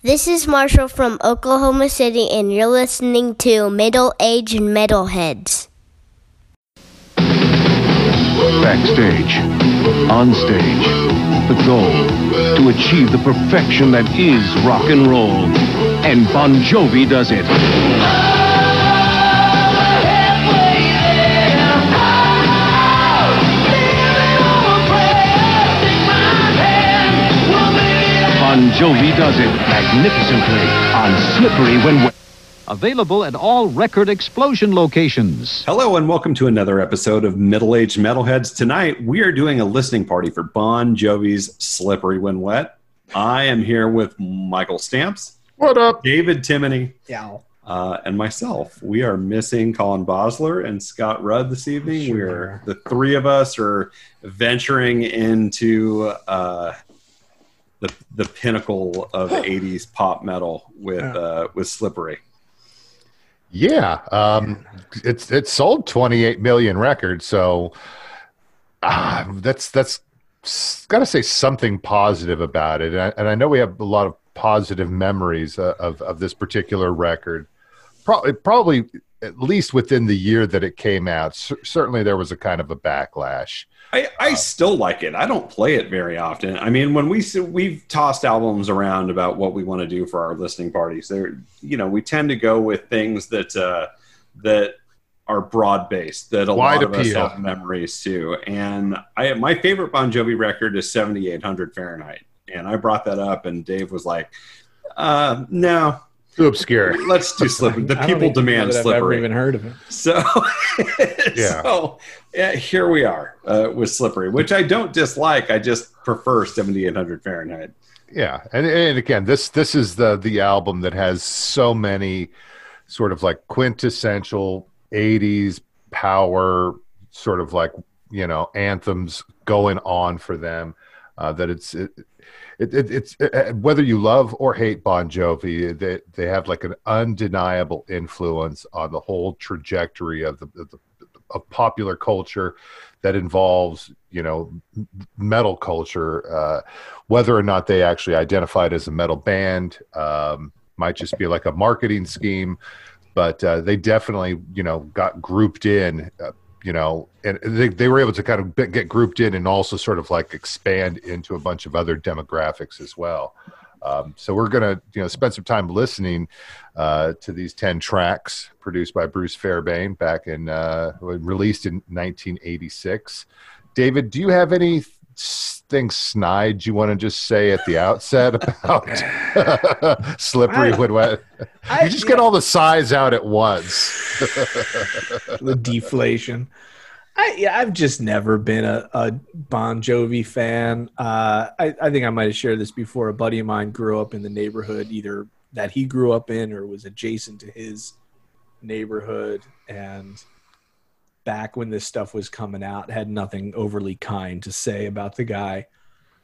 This is Marshall from Oklahoma City, and you're listening to Middle Age Metalheads. Backstage, on stage, the goal to achieve the perfection that is rock and roll. And Bon Jovi does it. Bon Jovi does it magnificently on Slippery When Wet. Available at all record explosion locations. Hello and welcome to another episode of Middle Aged Metalheads. Tonight we are doing a listening party for Bon Jovi's Slippery When Wet. I am here with Michael Stamps. What up? David Timoney. Yeah. Uh, and myself. We are missing Colin Bosler and Scott Rudd this evening. Sure. We're the three of us are venturing into uh, the the pinnacle of '80s pop metal with uh, with Slippery. Yeah. Um, it's it sold 28 million records, so uh, that's that's got to say something positive about it. And I, and I know we have a lot of positive memories uh, of of this particular record. Probably probably at least within the year that it came out. C- certainly there was a kind of a backlash. I, I still like it. I don't play it very often. I mean, when we we've tossed albums around about what we want to do for our listening parties, there, you know, we tend to go with things that uh, that are broad based that a Wide lot of us have memories to. And I, my favorite Bon Jovi record is seventy eight hundred Fahrenheit, and I brought that up, and Dave was like, uh, "No, Too obscure. let's do slippery." The people demand slippery. I've ever slippery. even heard of it. So, Yeah. so yeah, here we are uh, with Slippery, which I don't dislike. I just prefer 7800 Fahrenheit. Yeah, and and again, this this is the the album that has so many sort of like quintessential '80s power, sort of like you know anthems going on for them. Uh, that it's it, it, it, it's uh, whether you love or hate Bon Jovi, they they have like an undeniable influence on the whole trajectory of the, of the of popular culture that involves you know metal culture. Uh, whether or not they actually identified as a metal band um, might just be like a marketing scheme but uh, they definitely you know got grouped in uh, you know and they, they were able to kind of get grouped in and also sort of like expand into a bunch of other demographics as well. Um, so we're gonna you know spend some time listening uh, to these 10 tracks produced by bruce fairbairn back in uh, released in 1986 david do you have any things snide you want to just say at the outset about slippery wood wet you just get all the size out at once the deflation. I yeah, I've just never been a, a Bon Jovi fan. Uh, I, I think I might have shared this before. A buddy of mine grew up in the neighborhood, either that he grew up in or was adjacent to his neighborhood, and back when this stuff was coming out, had nothing overly kind to say about the guy.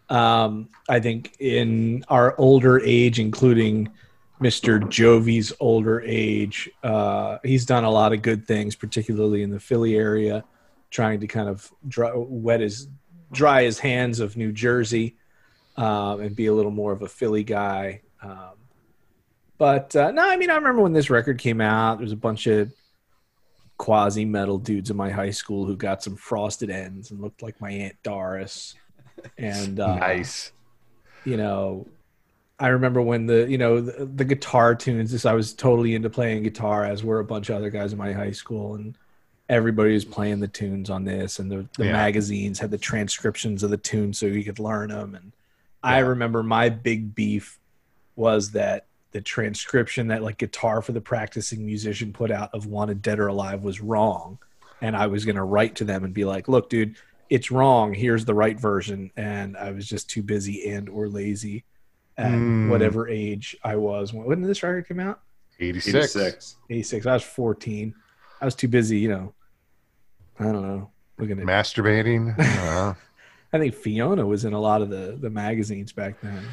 Um, I think in our older age, including Mr. Jovi's older age. Uh, he's done a lot of good things, particularly in the Philly area, trying to kind of dry, wet his dry his hands of New Jersey um, and be a little more of a Philly guy. Um, but uh, no, I mean, I remember when this record came out, there was a bunch of quasi metal dudes in my high school who got some frosted ends and looked like my aunt Doris. And uh, nice you know, I remember when the you know the, the guitar tunes. This I was totally into playing guitar, as were a bunch of other guys in my high school, and everybody was playing the tunes on this. And the, the Yeah. magazines had the transcriptions of the tunes, so you could learn them. And I remember my big beef was that the transcription that like Guitar for the Practicing Musician put out of Wanted Dead or Alive was wrong, and I was gonna write to them and be like, "Look, dude." It's wrong. Here's the right version, and I was just too busy and or lazy at Mm. whatever age I was. When, when did this record come out? 86, 86. 86. I was 14. I was too busy, you know. I don't know. Looking at masturbating uh, I think Fiona was in a lot of the the magazines back then.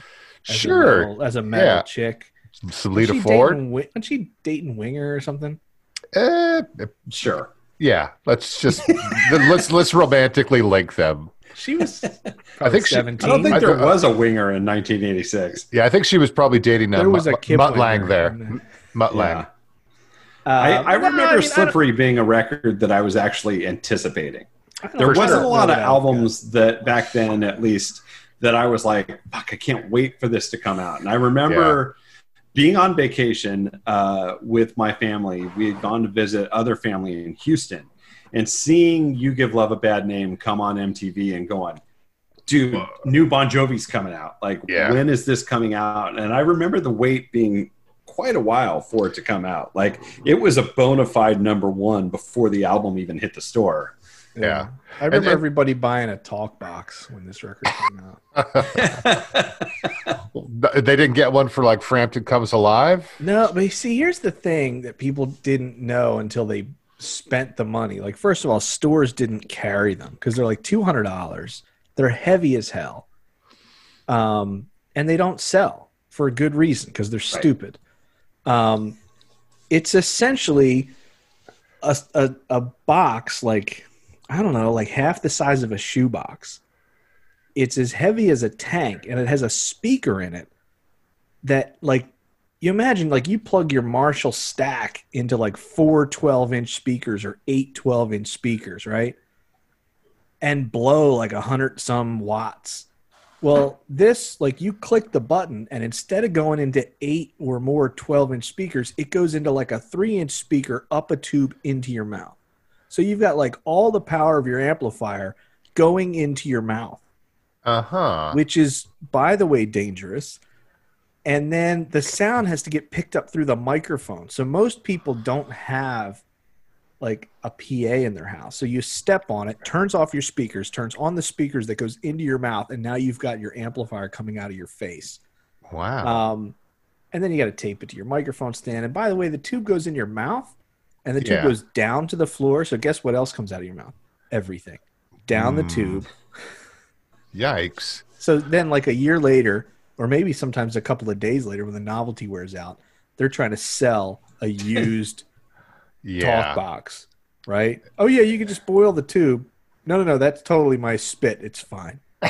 As Sure. A metal, as a metal Yeah. chick. Was Selita Ford. Dating, wasn't she dating Winger or something? Eh, Sure. yeah, let's just let's let's romantically link them. She was. I think she- I don't seventeen. I don't think there was a winger in 1986. Yeah, I think she was probably dating uh, There was a Mutt, Mutt Lange there. there. Mutt Lange. I, Uh, I no, remember mean, I don't- Slippery being a record that I was actually anticipating. There wasn't a lot of that albums that back then, at least, that I was like, "Fuck, I can't wait for this to come out." And I remember being on vacation uh, with my family. We had gone to visit other family in Houston, and seeing "You Give Love a Bad Name" come on MTV and going, "Dude, new Bon Jovi's coming out! Like, Yeah. when is this coming out?" And I remember the wait being quite a while for it to come out. Like, it was a bona fide number one before the album even hit the store. Yeah. I remember And- everybody buying a talk box when this record came out. They didn't get one for like Frampton Comes Alive. No, but you see, here's the thing that people didn't know until they spent the money. Like, first of all, stores didn't carry them because they're like two hundred dollars. They're heavy as hell, um, and they don't sell for a good reason because they're stupid. Um, it's essentially a, a a box like I don't know, like half the size of a shoebox. It's as heavy as a tank, and it has a speaker in it that like you imagine like you plug your Marshall stack into like four 12 inch speakers or eight 12 inch speakers, right? And blow like a hundred some watts. Well, this like you click the button and instead of going into eight or more 12 inch speakers, it goes into like a three inch speaker up a tube into your mouth. So you've got like all the power of your amplifier going into your mouth. Uh huh. which is by the way dangerous. And then the sound has to get picked up through the microphone. So most people don't have like a pa in their house. So you step on it turns off your speakers turns on the speakers that goes into your mouth and now you've got your amplifier coming out of your face. Wow. um, and then you got to tape it to your microphone stand. And by the way the tube goes in your mouth and the tube Yeah. goes down to the floor so guess what else comes out of your mouth everything down the hmm. tube Yikes. so then, like a year later, or maybe sometimes a couple of days later, when the novelty wears out, they're trying to sell a used Yeah. talk box, right? Oh yeah, you can just boil the tube. No, no, no, that's totally my spit. It's fine.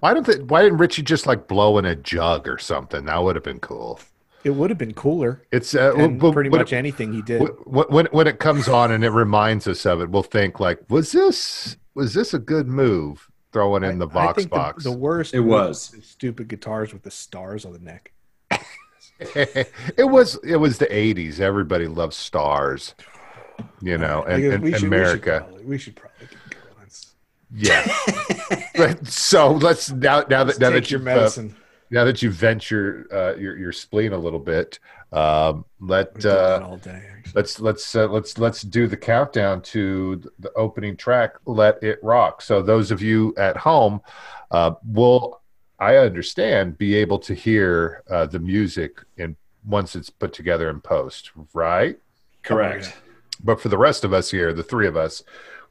Why don't they, Why didn't Richie just like blow in a jug or something? That would have been cool. It would have been cooler It's uh, than w- pretty when much it- anything he did. when, when when it comes on and it reminds us of it, we'll think like, was this was this a good move? Throwing in the I Vox think box. The, worst It was. stupid guitars with the stars on the neck. it was it was the '80s. Everybody loves stars, you know, I and, guess and we should- America. We should probably, we should probably get going. Yeah. But- so let's now now that let's now take that your you've, uh, medicine. Now that you vent your uh, your your spleen a little bit, um, let uh, all day, let's let's uh, let's let's do the countdown to the opening track let it rock so those of you at home uh, will i understand be able to hear uh, the music in once it's put together in post right Correct. but for the rest of us here the three of us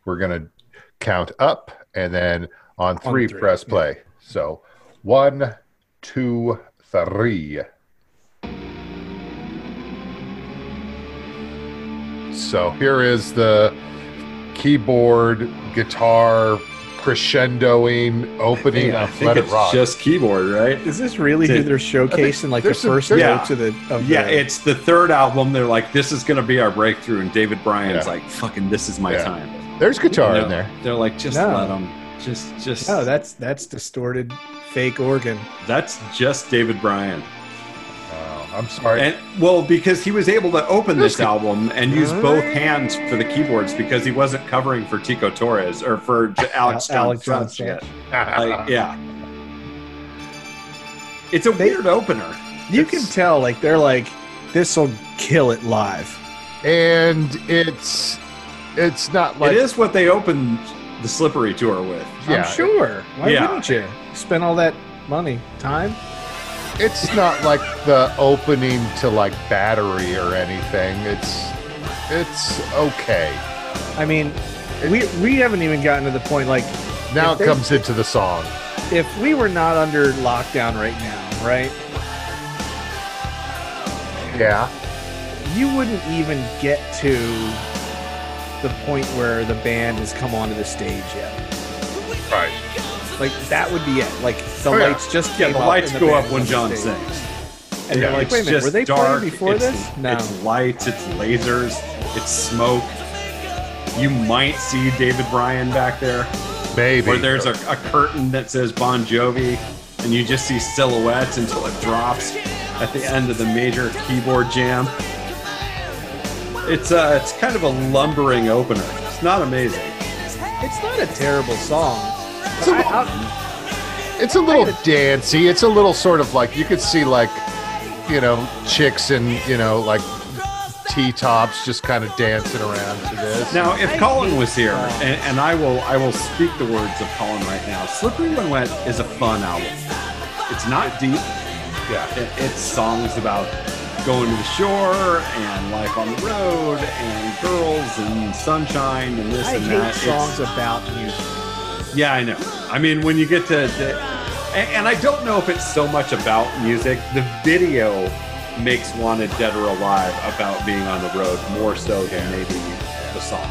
we're going to count up and then on three, three, press yeah. play so one two three So here is the keyboard guitar crescendoing opening Yeah, I think Let It it's Rock. just keyboard, right? Is this really who they're showcasing? Like the there's some- first there's- notes of the of Yeah, the, it's the third album. They're like, this is going to be our breakthrough. And David Bryan's Yeah. like, fucking, this is my Yeah. time. There's guitar They're- in there. They're like, just No. let them. Just, just. no, that's that's distorted fake organ. that's just David Bryan. Oh, I'm sorry. And well, because he was able to open This this album and use both hands for the keyboards because he wasn't covering for Tico Torres or for Alex Al- Alex Jones. Jones, yet. Like, yeah. It's a They- weird opener. You It's- can tell, like they're like, this will kill it live. and it's it's not like it is what they opened the Slippery tour with. Yeah, I'm sure. Why Yeah. wouldn't you spend all that money, time? it's not like the opening to like battery or anything. It's it's okay. I mean, we we haven't even gotten to the point. Like, Now it they- comes into the song. if we were not under lockdown right now, right? Yeah. you wouldn't even get to the point where the band has come onto the stage yet. Right. Like that would be it. Like the Oh, yeah. lights just Yeah, the lights and go band up when John stage. sings. And they're like, wait a minute, just were they dark. playing before it's, this? No. It's lights, it's lasers, it's smoke. You might see David Bryan back there, Maybe. or there's a, a curtain that says Bon Jovi, and you just see silhouettes until it drops at the end of the major keyboard jam. It's uh, it's kind of a lumbering opener. It's not amazing. It's not a terrible song. It's a I- little- It's a little dancey. It's a little sort of like you could see like, you know, chicks in you know like t tops just kind of dancing around to this. Now, if Colin was here, and, and I will, I will speak the words of Colin right now. Slippery When Wet is a fun album. It's not deep. yeah, It, it's songs about going to the shore and life on the road and girls and sunshine and this I and hate that. It's- songs about music. Yeah, I know. I mean, when you get to, the, and, and I don't know if it's so much about music. The video makes Wanted Dead or Alive about being on the road more so than maybe the song.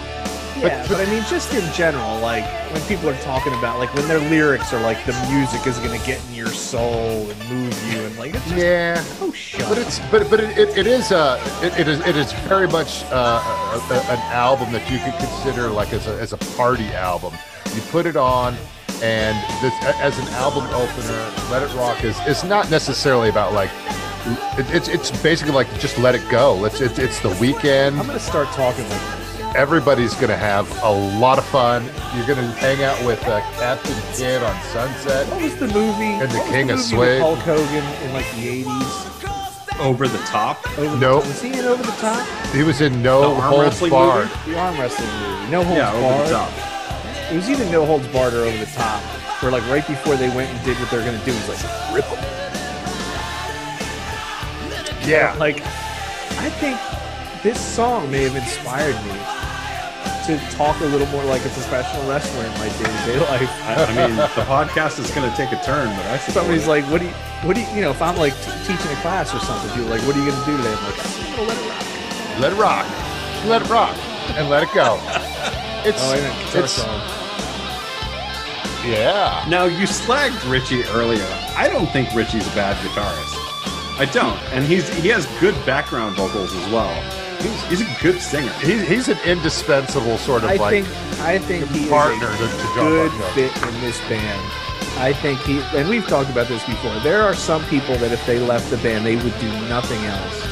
Yeah, but, I mean, just in general, like when people are talking about, like when their lyrics are like the music is going to get in your soul and move you, and like it's just, yeah. oh shut But it's but but it, it, it is uh it, it is it is very much uh, a, a, an album that you could consider like as a as a party album. You put it on, and this as an album opener, Let It Rock is is not necessarily about like it, it's it's basically like just let it go. It's it's, it's the weekend. I'm going to start talking like this. Everybody's gonna have a lot of fun. You're gonna hang out with uh, Captain Kidd on Sunset. What was the movie? And the what was King of movie Swing. with Hulk Hogan in like the 80s. Over the top. Over the, Nope. Was he in Over the Top? He was in No arm Holds wrestling Barred. movie? The arm wrestling movie. No Holds Yeah, over the top. It was either No Holds Barred or Over the Top. Where like right before they went and did what they're gonna do, he's like, rip them. Yeah, Like, I think this song may have inspired me to talk a little more like a professional wrestler in my day-to-day life. I, I mean, the podcast is going to take a turn, but I support Somebody's it. like, "What do you, what do you, you know?" If I'm like t- teaching a class or something, people are like, "What are you gonna do today?" I'm like, "I'm gonna let it rock." let it rock, let it rock, and let it go. It's Oh, wait a minute, guitar it's song. yeah. Now you slagged Richie earlier. I don't think Richie's a bad guitarist. I don't, and he's he has good background vocals as well. He's, he's a good singer. He's, he's an indispensable sort of I like think I think he partner is a to John good Bon Jovi. fit in this band. I think he and we've talked about this before. There are some people that if they left the band, they would do nothing else.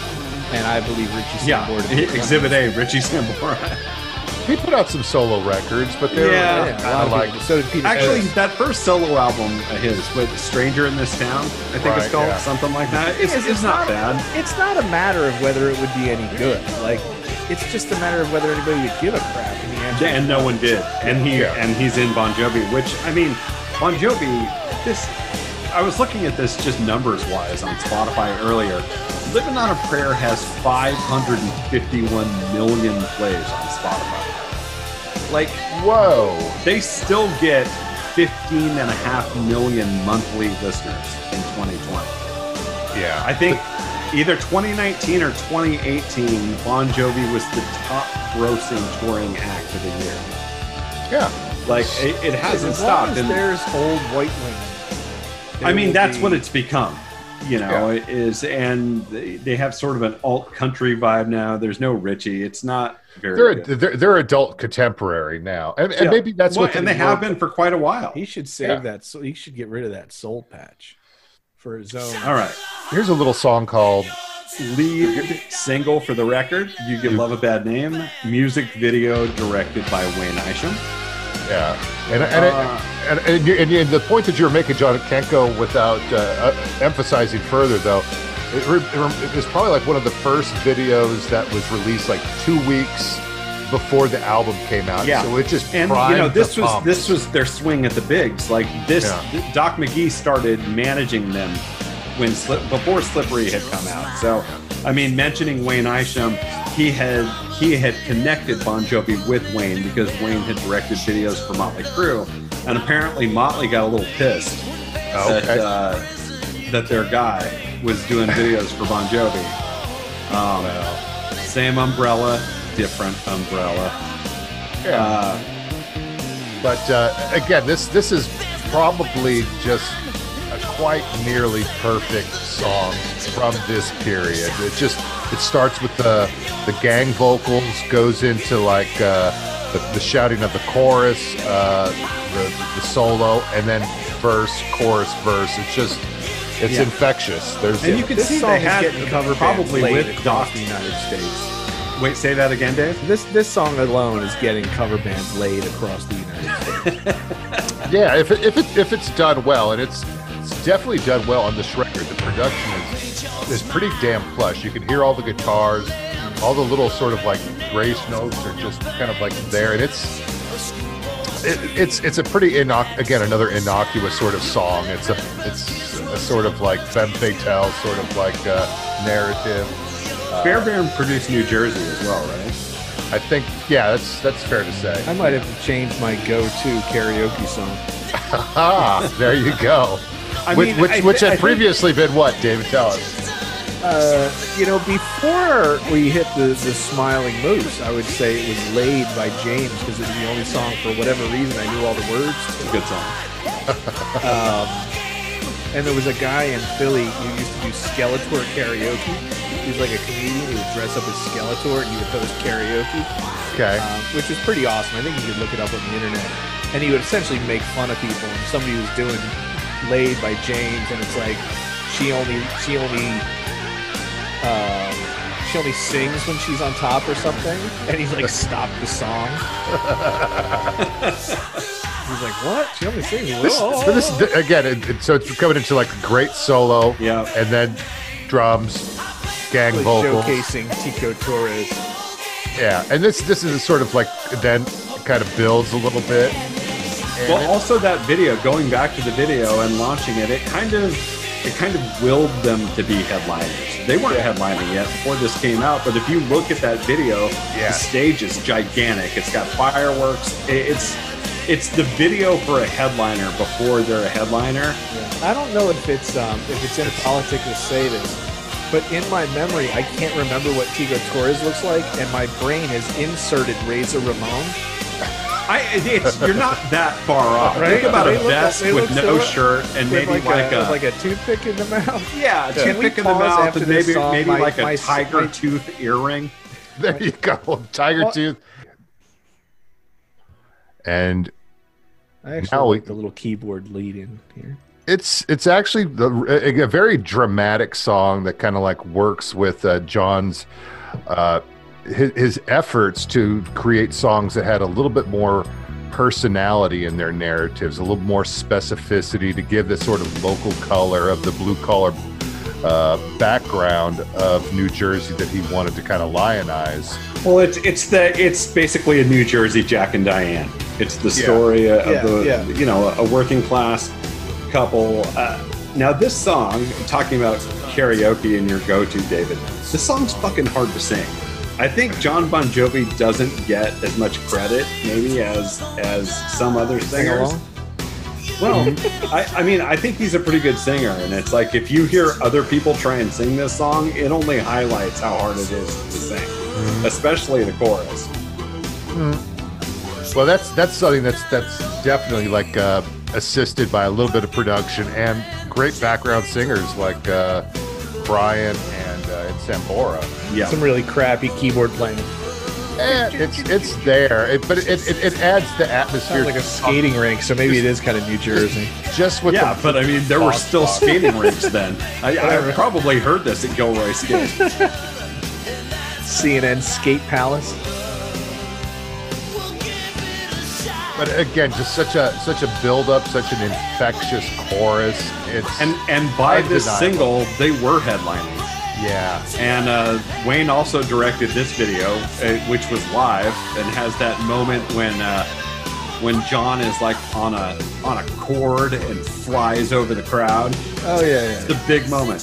And I believe Richie Yeah, Sambora. did Exhibit A, Richie Sambora. He put out some solo records, but they're Yeah. Yeah, a kind lot of of like. So did Peter. Actually, Chris. that first solo album of his, with "Stranger in This Town," I think Right, it's called yeah. something like that. It's, Yes, it's, not, bad. It's not a matter of whether it would be any good. Like, it's just a matter of whether anybody would give a crap. In the end, Yeah, and no one did. And he Yeah. and he's in Bon Jovi, which I mean, Bon Jovi. This I was looking at this just numbers wise on Spotify earlier. Living on a Prayer has 551 million plays on Spotify. Like whoa. they still get 15 and a half million monthly listeners in 2020. Yeah, I think either 2019 or 2018, Bon Jovi was the top grossing touring act of the year. yeah. Like it, it hasn't as long stopped. as And there's old white women. I mean, that's be- what it's become. You know, is and they they have sort of an alt country vibe now. There's no Richie. It's not very. They're, good. they're they're adult contemporary now, and, and Yeah. maybe that's Well, what and they have been for quite a while. He should save Yeah. that. So he should get rid of that soul patch for his own. All right, Here's a little song called lead single for the record. You can love a bad name. Music video directed by Wayne Isham. Yeah, and and, Uh, and, and, and, and the point that you're making, John, can't go without uh, uh, emphasizing further. Though, it, it it was probably like one of the first videos that was released like two weeks before the album came out. Yeah. so it just and you know this was pump. this was their swing at the bigs like this Yeah. doc mcghee started managing them when before slippery had come out so i mean mentioning wayne isham he had he had connected bon jovi with wayne because wayne had directed videos for motley crue and apparently motley got a little pissed Okay. that uh, that their guy was doing videos for bon jovi um, same umbrella different umbrella yeah. uh, But uh, again, this this is probably just a quite nearly perfect song from this period. It just it starts with the the gang vocals, goes into like uh, the, the shouting of the chorus, uh, the, the solo, and then verse, chorus, verse. It's just it's Yeah. infectious. There's And you can see song they is had cover probably played with across Doc. the United States. Wait, say that again, Dave. This this song alone is getting cover bands laid across the United States. Yeah, if it, if it, if it's done well, and it's it's definitely done well on this record. The production is is pretty damn plush. You can hear all the guitars, all the little sort of like grace notes are just kind of like there, and it's it, it's it's a pretty innoc- again another innocuous sort of song. It's a it's a sort of like femme fatale sort of like uh, narrative. Fairbairn produced New Jersey as well, right? I think yeah, that's that's fair to say. I might have changed my go-to karaoke song. Ah, there you go. I which mean, which, I which thi- I had think- previously been what, David? Tell us. Uh, you know, before we hit the, the Smiling Moose, I would say it was Laid by James because it was the only song, for whatever reason, I knew all the words to. Good song. Um, and there was a guy in Philly who used to do Skeletor karaoke. He was like a comedian. He would dress up as Skeletor and he would host karaoke, Okay. um, which was pretty awesome. I think you could look it up on the internet. And he would essentially make fun of people. And somebody was doing Laid by James, and it's like she only she only um, she only sings when she's on top or something. And he's like, stop the song. he's like, what? She only sings. This, so this again, it, it- so it's coming into like a great solo, Yeah. and then drums, gang Really vocals, showcasing Tico Torres. yeah, and this this is a sort of like then kind of builds a little bit. And Well, also that video, going back to the video and launching it, it kind of it kind of willed them to be headliners. They weren't headlining yet before this came out, but if you look at that video, Yeah. the stage is gigantic. It's got fireworks. It's it's the video for a headliner before they're a headliner. I don't know if it's um, if it's impolitic to say this, but in my memory, I can't remember what Tico Torres looks like, and my brain has inserted Razor Ramon. I, it's, you're not that far off. Right? Think about They a vest they with no so- shirt and maybe like, like, a, a, like a toothpick in the mouth. yeah, Can toothpick in the mouth after and maybe song? maybe My- like a my- tiger my- tooth earring. there you go, Tiger Well- Tooth. And I actually Now we- like the little keyboard lead in here. it's it's actually the, a, a very dramatic song that kind of like works with uh, John's uh, his, his efforts to create songs that had a little bit more personality in their narratives, a little more specificity to give this sort of local color of the blue collar uh, background of New Jersey that he wanted to kind of lionize. Well, it's it's the it's basically a New Jersey Jack and Diane. It's the Yeah. story of Yeah, the yeah. you know a working class couple. Uh, now this song, talking about karaoke and your go-to, David. This song's fucking hard to sing. I think John Bon Jovi doesn't get as much credit, maybe as as some other singers. Well, I, I mean, I think he's a pretty good singer, and it's like if you hear other people try and sing this song, it only highlights how hard it is to sing, especially the chorus. Well, that's that's something that's that's definitely like uh, assisted by a little bit of production and great background singers like uh, Brian Sambora. Yeah, Some really crappy keyboard playing. Eh, it's it's there, it, but it, it, it adds the atmosphere Sounds like a skating rink, so maybe it is kind of New Jersey. just with yeah, the, but I mean, there were still Boss. skating rinks then. I, I probably heard this at Gilroy Skate. CNN Skate Palace. but again, just such a such a build up, such an infectious chorus. It's And and by this single, they were headlining. Yeah, And uh, Wayne also directed this video, uh, which was live, and has that moment when uh, when John is like on a on a cord and flies over the crowd. Oh yeah, It's a big moment.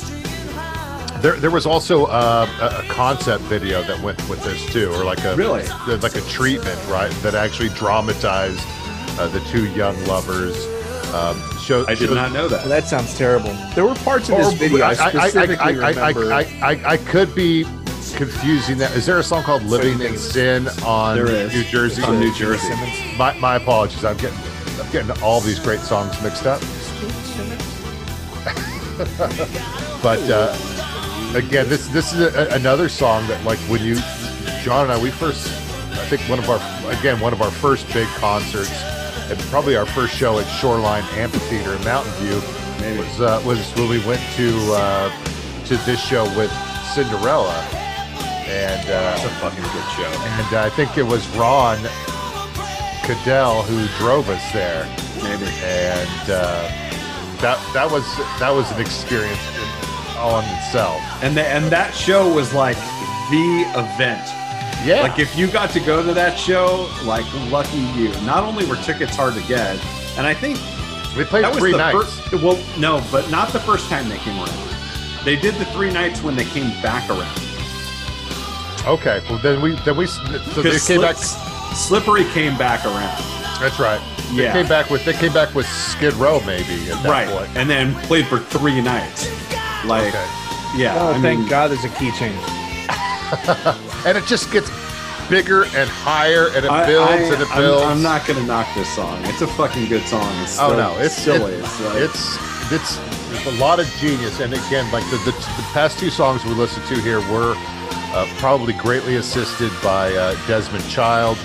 There, there was also uh, a, a concept video that went with this too, or like a Really? like a treatment, right? That actually dramatized uh, the two young lovers. Um, show, I did shows- not know Well, that. that sounds terrible. There were parts of this or- video I, I, I, specifically I, I, remember. I, I, I, I could be confusing that. Is there a song called "Living in Sin" on New Jersey? It's on New Jersey. My, my apologies. I'm getting I'm getting all these great songs mixed up. but uh, again, this this is a, another song that like when you John and I we first I think one of our again one of our first big concerts and probably our first show at Shoreline Amphitheater in Mountain View was uh, was when we went to uh, to this show with Cinderella and uh, It's a fucking good show. and I think it was Ron Cadell who drove us there Maybe. and uh, that that was that was an experience all in itself. And the, and that show was like the event. Yeah, Like if you got to go to that show, like lucky you. Not only were tickets hard to get, and I think we played three the nights. first. Well, no, but not the first time they came around. They did the three nights when they came back around. Okay, well then we then we so they Because came back. Slippery came back around. That's right. They Yeah. came back with they came back with Skid Row maybe at that right. point. And then played for three nights. Like, Okay. yeah. Oh, I thank mean, God there's a key change. And it just gets bigger and higher, and it I, builds I, and it I'm- builds. I'm, not going to knock this song. It's a fucking good song. It's Oh so no, it's silly. it- it's, like, it's it's it's a lot of genius, and again, like the the, the past two songs we listened to here were uh, probably greatly assisted by uh, Desmond Child,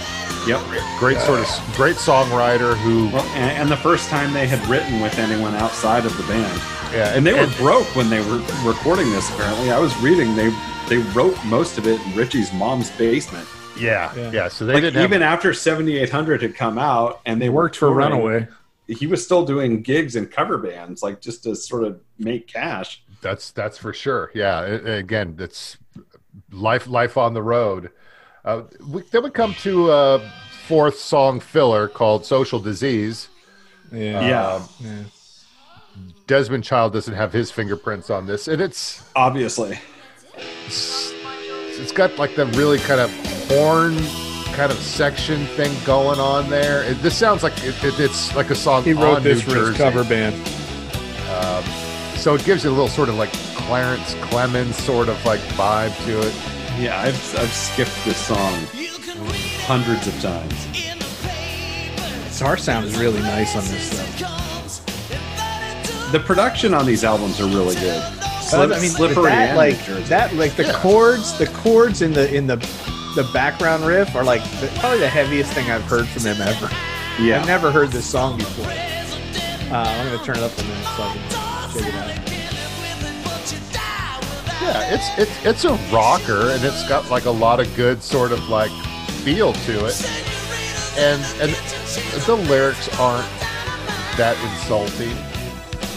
yep. great sort of great songwriter who Well, and, and the first time they had written with anyone outside of the band, yeah, and they were broke when they were recording this. Apparently, I was reading they they wrote most of it in Richie's mom's basement. yeah, yeah Yeah. So they Like didn't even have, after 7800 had come out, and they They worked for Runaway. He was still doing gigs and cover bands, like just to sort of make cash. that's that's for sure. Yeah, a- again, that's life life on the road. Uh, we, then we come to a fourth song filler called "Social Disease." Yeah. Yeah. Um, yeah. Desmond Child doesn't have his fingerprints on this, and it's Obviously, it's, it's got like the really kind of horn kind of section thing going on there. It, this sounds like it, it, it's like a song He wrote on this New for his cover band. Um, so it gives you a little sort of like Clarence Clemons sort of like vibe to it. yeah, I've I've skipped this song hundreds of times. Guitar sound is really nice on this though. The production on these albums are really good. Slip, I mean, slippery that and like that like the chords, the chords in the in the the background riff are like the, probably the heaviest thing I've heard from him ever. Yeah, I've never heard this song before. Uh, I'm gonna turn it up a minute so I can check it out. Yeah, it's it's it's a rocker, and it's got like a lot of good sort of like feel to it, and and the lyrics aren't that insulting.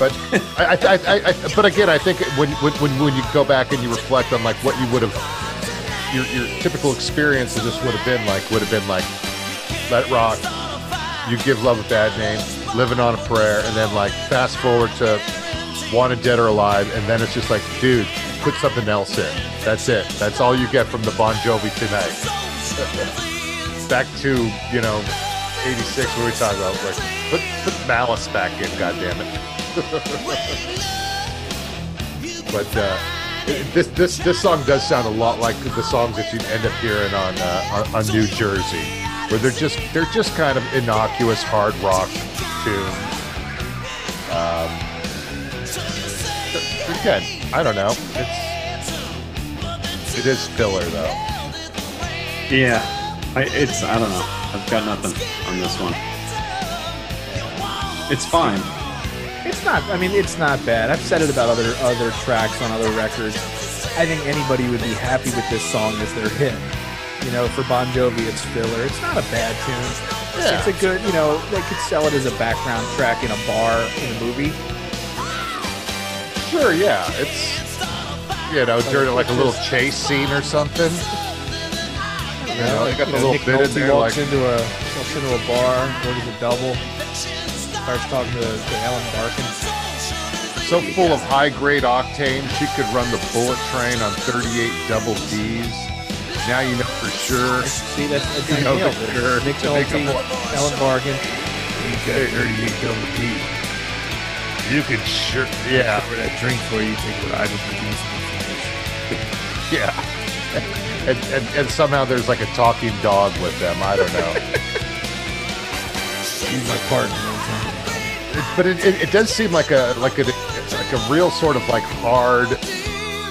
But I, I, I, but again, I think when, when when when you go back and you reflect on like what you would have, your your typical experience of this would have been like would have been like, let it rock, you give love a bad name, living on a prayer, and then like fast forward to wanted dead or alive, and then it's just like, dude, put something else in. That's it. That's all you get from the Bon Jovi tonight. Back to you know, '86. What are we talking about? Like, put put Malice back in. God damn it. But uh, this this this song does sound a lot like the songs that you'd end up hearing on uh, on, on New Jersey, where they're just they're just kind of innocuous hard rock tunes. Um, again, I don't know. It's it is filler though. yeah. I, it's I don't know. I've got nothing on this one. It's fine. It's not. I mean, it's not bad. I've said it about other other tracks on other records. I think anybody would be happy with this song as their hit. You know, for Bon Jovi, it's filler. It's not a bad tune. Yeah. It's a good. You know, they could sell it as a background track in a bar in a movie. Sure, yeah. It's you know during like a little chase scene or something. You know, they got the You know, little Nick bit in Nolte there walks like into a walks into a bar, orders a double, starts talking to, to Ellen Barkin. so full of high grade octane, she could run the bullet train on 38 double D's. Now you know for sure. See, that's, that's You know for sure. Nick Nolte. Ellen Barkin. You got 38 double D. You can sure, yeah, for that drink for you, take what I produce. yeah. and, and and somehow there's like a talking dog with them. I don't know. He's my partner. All the time. but it, it, it does seem like a like a like a real sort of like hard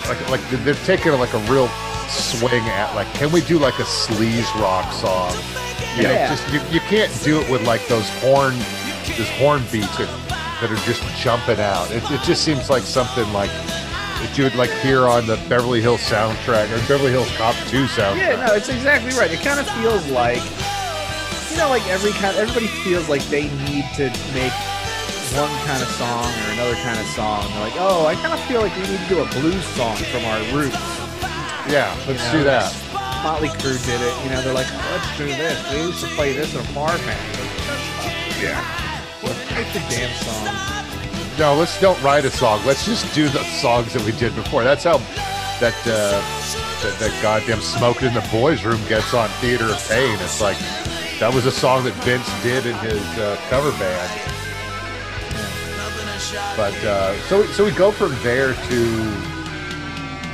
like like they're taking like a real swing at like can we do like a sleaze rock song it Yeah. just you, you can't do it with like those horn those horn beats that, that are just jumping out it, it just seems like something like that you would like hear on the Beverly Hills soundtrack or Beverly Hills Cop 2 soundtrack Yeah, no, it's exactly right. It kind of feels like, you know, like every kind, everybody feels like they need to make one kind of song or another kind of song. They're like, oh, I kind of feel like we need to do a blues song from our roots. yeah let's You do know, that Motley Crue did it. You know, they're like, let's do this. We used to play this in a bar band. yeah Make the damn song. No, let's don't write a song. Let's just do the songs that we did before. That's how that uh, that, that goddamn smoking in the boys' room gets on Theater of Pain. It's like that was a song that Vince did in his uh, cover band. But uh, so so we go from there to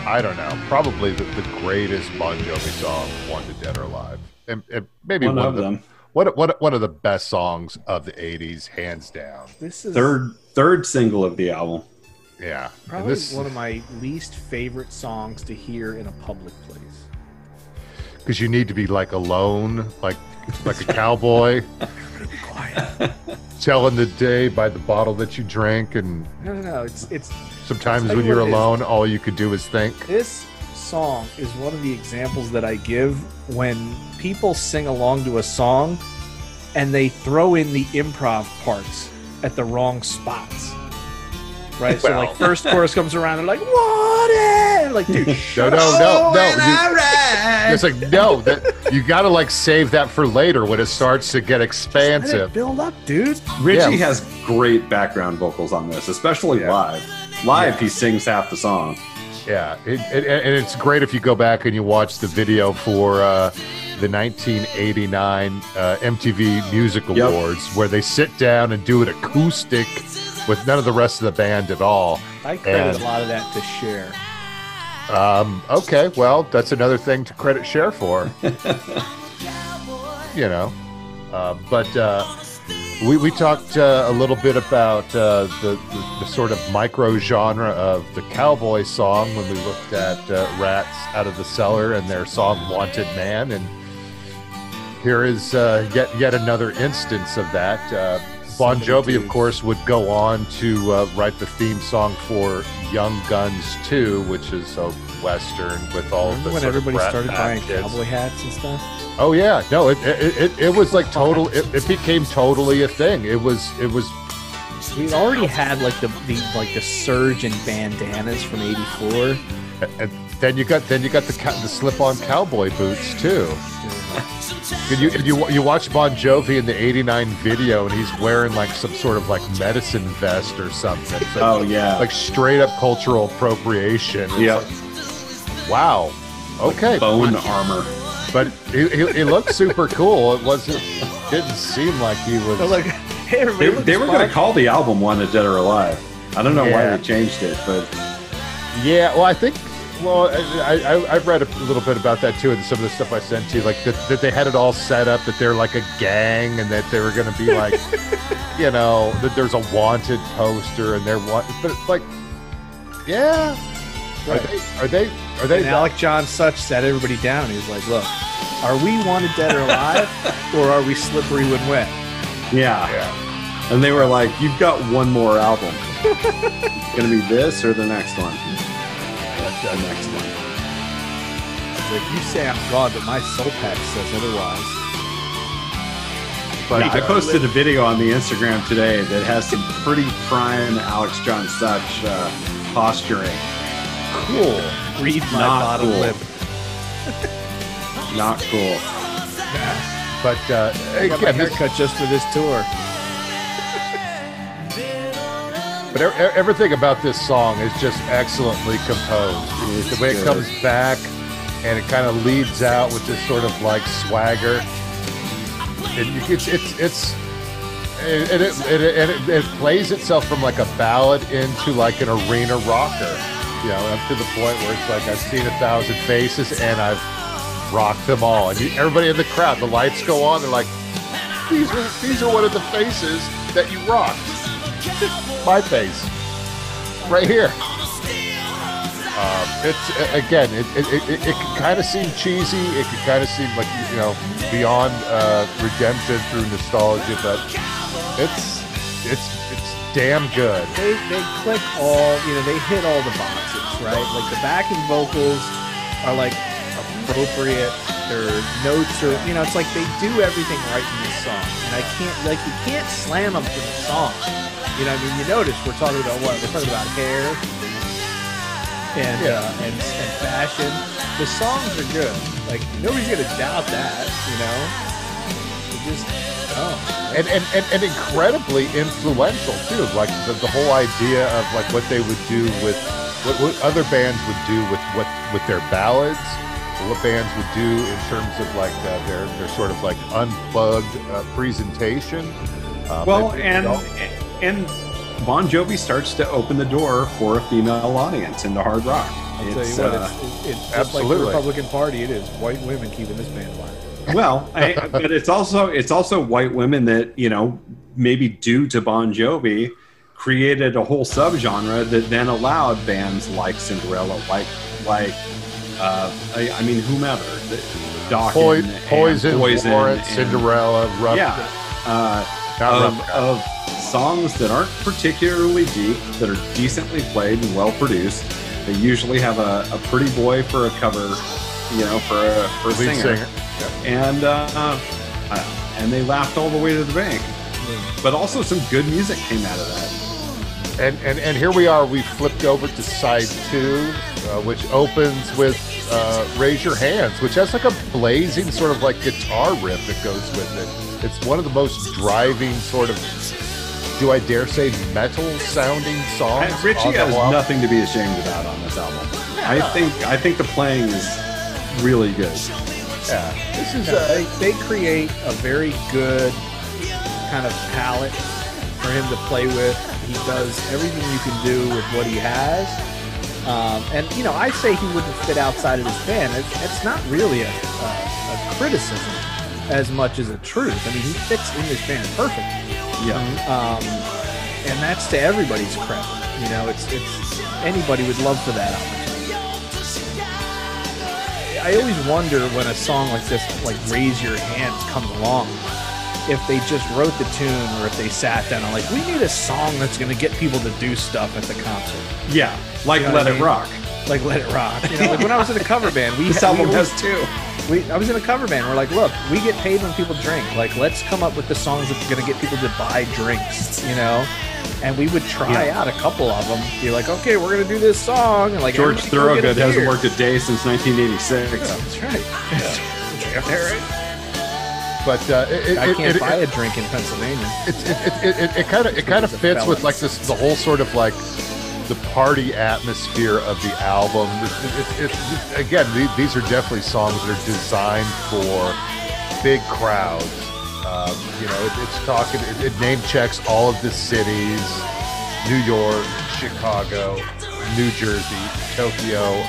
I don't know, probably the, the greatest Bon Jovi song, "Wanted Dead or Alive," and, and maybe One one, of the, them. One, one, one of the best songs of the '80s, hands down. This is Third third single of the album. Yeah, probably this- one of my least favorite songs to hear in a public place. because you need to be like alone, like like a cowboy, Quiet. Telling the day by the bottle that you drank, and No, no, no. It's it's sometimes Tell when you you're what it is. alone, all you could do is think. This song is one of the examples that I give when people sing along to a song and they throw in the improv parts at the wrong spots. Right? so like first chorus comes around, they're like, what it? Like, dude, No, shut no, up. no, no. you- it's like no, that you got to like save that for later when it starts to get Let it expansive. build up, dude. Richie Yeah. has great background vocals on this, especially Yeah. live. Live, he sings half the song. Yeah, it, it, and it's great if you go back and you watch the video for uh, the 1989 uh, MTV Music Yep. Awards, where they sit down and do an acoustic with none of the rest of the band at all. I credit And- a lot of that to Cher. Um, okay, well, that's another thing to credit Cher for. you know, uh, but uh, we we talked uh, a little bit about uh, the, the the sort of micro genre of the cowboy song when we looked at uh, Ratt's Out of the Cellar and their song "Wanted Man," and here is uh, yet yet another instance of that. Uh, Bon Jovi, of course, would go on to uh, write the theme song for Young Guns 2, which is a western with all of the when sort everybody Brat started buying kids. cowboy hats and stuff? Oh yeah, no, it it, it, it was like total. It, it became totally a thing. It was it was We already had like the, the like the surge in bandanas from '84. and then you got then you got the the slip on cowboy boots too. And you you you watch Bon Jovi in the '89 video, and he's wearing like some sort of like medicine vest or something. It's like, Oh, yeah. like straight up cultural appropriation. Yeah. Like, wow. Okay, Bone armor. but he, he, he looked super cool. It wasn't. Didn't seem like he was. They're like, hey, They, they were going to call the album "One Wanted Dead or Alive. I don't know Yeah. why they changed it, but Yeah, well, I think. Well, I, I I've read a little bit about that too, and some of the stuff I sent you, like that, that they had it all set up that they're like a gang, and that they were going to be like, you know, that there's a wanted poster, and they're want, but it's like, yeah, are they are they are they? And Alec John Such sat everybody down. He was like, look, are we wanted dead or alive, or are we slippery when wet? yeah. yeah, And they were like, "You've got one more album. it's going to be this or the next one." The next one. He's like, you say I'm God, but my soul patch says otherwise. but Yeah, I posted a video on the Instagram today that has some pretty prime Alec John Such uh, posturing. cool. Read my Not bottom cool. lip. Not cool. But uh, I got my again, haircut just for this tour. But e- e- everything about this song is just excellently composed. It's the way it comes back and it kind of leads out with this sort of like swagger. It, it's it's it's and it, it, it, it, it plays itself from like a ballad into like an arena rocker. you know, up to the point where it's like I've seen a thousand faces and I've rocked them all. And you, everybody in the crowd, the lights go on. They're like, these are these are one of the faces that you rocked. My face, right here. Um, it's again, it it, it, it, can kind of seem cheesy. It can kind of seem like you know beyond uh, redemption through nostalgia, but it's it's it's damn good. they they click all you know they hit all the boxes right like the backing vocals are like appropriate their notes are you know it's like they do everything right in this song and i can't like you can't slam them for the song you know i mean you notice we're talking about what we're talking about hair and Yeah. uh, and, and fashion the songs are good like nobody's gonna doubt that you know It just oh and, and, and, and incredibly influential too. Like the, the whole idea of like what they would do with what, what other bands would do with what with their ballads, what bands would do in terms of like uh, their their sort of like unplugged uh, presentation. Um, Well, they- they and all- and Bon Jovi starts to open the door for a female audience into hard rock. I'll tell you It's, what, uh, it's, it's, it's just like the Republican Party. It is white women keeping this band alive. well, I, but it's also it's also white women that you know maybe due to Bon Jovi created a whole subgenre that then allowed bands like Cinderella, like like uh, I, I mean whomever, the, Dokken, Poi- and Poison, Poison, Warrant, and- Cinderella, Rough, yeah, uh, not of, Rough of songs that aren't particularly deep, that are decently played and well produced. They usually have a, a pretty boy for a cover, you know, for a, for a singer singer. and uh, uh, and they laughed all the way to the bank. But also some good music came out of that. And, and and here we are. We flipped over to side two, uh, which opens with uh, "Raise Your Hands," which has like a blazing sort of like guitar riff that goes with it. It's one of the most driving sort of, do I dare say, metal sounding songs. And Richie on the has album. nothing to be ashamed about on this album. I think I think the playing is really good. Yeah, this is Yeah, uh, they, they create a very good kind of palette for him to play with. He does everything you can do with what he has. Um, and, you know, I say he wouldn't fit outside of his band. It's, it's not really a, a, a criticism as much as a truth. I mean, he fits in this band perfectly. Yeah. Um, and that's to everybody's credit. You know, it's, it's anybody would love for that opportunity. I always wonder when a song like this, like "Raise Your Hands," comes along, if they just wrote the tune or if they sat down and like, we need a song that's going to get people to do stuff at the concert, Yeah. Like You know Let I It? Rock. like "Let It Rock." You know, like when I was in a cover band, we This we album has two. We, I was in a cover band. We're like, look, we get paid when people drink. Like, let's come up with the songs that's going to get people to buy drinks, you know? And we would try Yeah. out a couple of them. Be like, okay, we're going to do this song. And like, George everybody go get a Thorogood hasn't worked a day since 1986. That's right. Yeah. right. but uh, it, it, I can't it, buy a drink in Pennsylvania. it kind of it kind of fits with like this the whole sort of like the party atmosphere of the album. It, it, it, again, the- these are definitely songs that are designed for big crowds. Um, you know, it, it's talking. It, name checks all of the cities: New York, Chicago, New Jersey, Tokyo,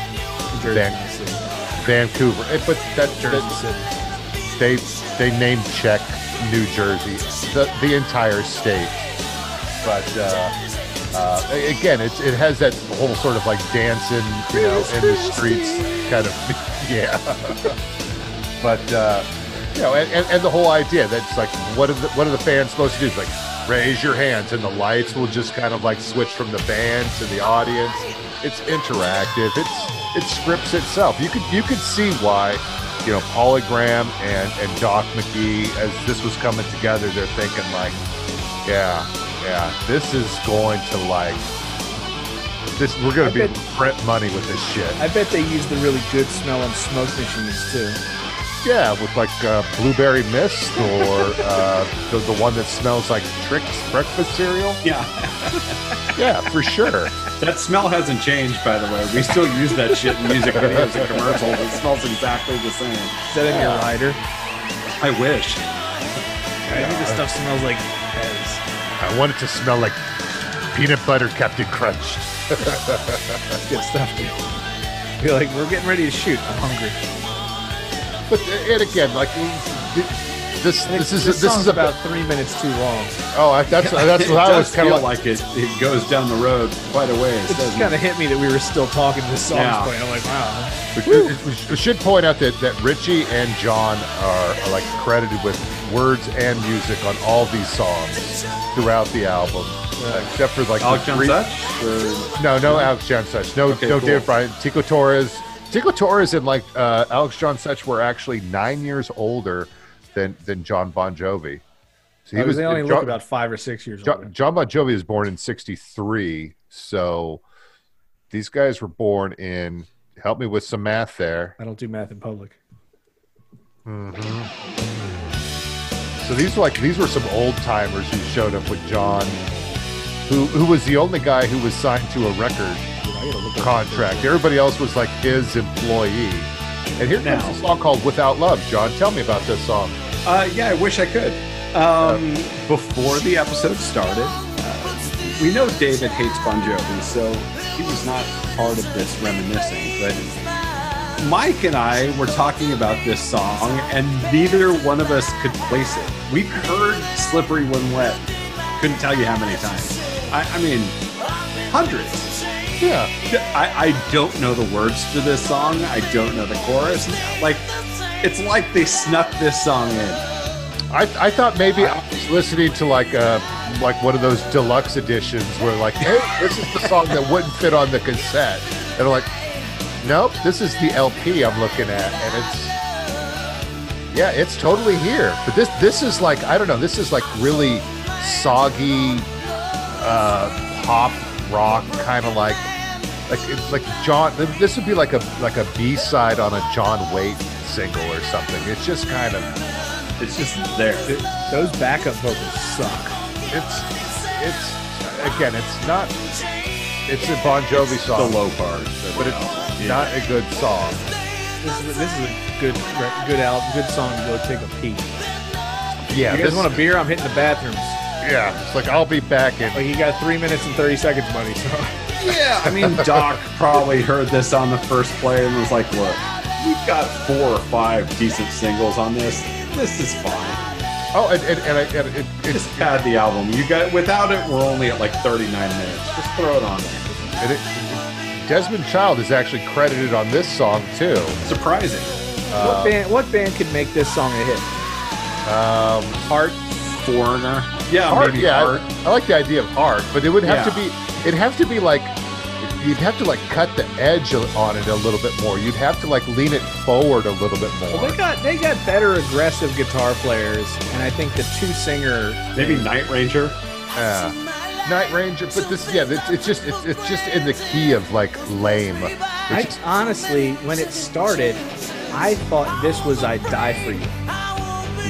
Jersey Van- Vancouver. But that, Jersey City. they they name check New Jersey, the the entire state. But uh, uh, again, it's it has that whole sort of like dancing, you know, in the streets kind of yeah. but uh, you know, and, and, the whole idea that's like, what are the what are the fans supposed to do? It's like raise your hands, and the lights will just kind of like switch from the band to the audience. It's interactive. It's it scripts itself. You could you could see why you know, Polygram and, and Doc McGhee, as this was coming together, they're thinking like, yeah, yeah, this is going to like, this we're going I to be bet- print money with this shit. I bet they use the really good smelling smoke machines too. Yeah, with like uh, blueberry mist or uh, the, the one that smells like Trix breakfast cereal. Yeah. Yeah, for sure. That smell hasn't changed, by the way. We still use that shit in music videos and commercials. It smells exactly the same. Is that in your lighter? I wish. Maybe the stuff smells like Pez. I want it to smell like peanut butter Captain Crunch. Good stuff. Dude. Be like, we're getting ready to shoot. I'm hungry. But uh, and again, like this, this is this, song's is a about three minutes too long. Oh, I, that's that's what I was kind of like. like it, it goes down the road quite a ways. It just kind of hit me that we were still talking. This song's Yeah. playing. I'm like, wow. We should, we should- we should point out that, that Richie and John are, are like credited with words and music on all these songs throughout the album, uh, except for like Alec John three- Such? Or- No, no Alec John Such. No, Okay, no cool. David Bryan. Tico Torres. Tico Torres and like uh, Alec John Such were actually nine years older than than John Bon Jovi. So He was, they only John, look about five or six years John, old. John Bon Jovi was born in '63, so these guys were born in. Help me with some math there. I don't do math in public. So these were like these were some old timers who showed up with John, who who was the only guy who was signed to a record contract. Everybody else was like his employee. And here comes Now- a song called "Without Love." John, tell me about this song. Uh, yeah, I wish I could. Um, before the episode started, uh, we know David hates Bon Jovi, so he was not part of this reminiscing. But Mike and I were talking about this song, and neither one of us could place it. We heard "Slippery When Wet," couldn't tell you how many times. I, I mean, hundreds. Yeah, I, I don't know the words to this song. I don't know the chorus. Like, it's like they snuck this song in. I, I thought maybe I was listening to like a like one of those deluxe editions where like, hey, this is the song that wouldn't fit on the cassette, and I'm like, nope, this is the LP I'm looking at, and it's yeah, it's totally here. But this this is like I don't know, this is like really soggy uh, pop rock kind of like like it's like John. This would be like a like a B side on a John Waite single or something. It's just kind of It's just there. Th- Those backup vocals suck. it's it's again it's not it's a Bon Jovi the song, The low part. but it's not a good song. This is, this is a good good album, good song to go take a pee. Yeah, You guys this, want a beer? I'm hitting the bathrooms. yeah. It's like I'll be back in. Like you got three minutes and thirty seconds, buddy. So Yeah, I mean, Doc probably heard this on the first play and was like, "Look, we've got four or five decent singles on this. This is fine. Oh, and and, and, I, and it, it, Just pad the album. You got without it, we're only at like 39 minutes. Just throw it on there. and it, Desmond Child is actually credited on this song too. Surprising. what band? What band could make this song a hit? Um, Heart. Foreigner. Yeah, Heart, maybe yeah, Heart. I, I like the idea of art, but it would have to be. It'd have to be like you'd have to like cut the edge on it a little bit more. You'd have to like lean it forward a little bit more. Well, they got they got better aggressive guitar players, and I think the two singer. Maybe Night Ranger. Yeah. Night Ranger, but this, yeah, it's, it's just it's, it's just in the key of like lame. I just- honestly, when it started, I thought this was "I Die for You."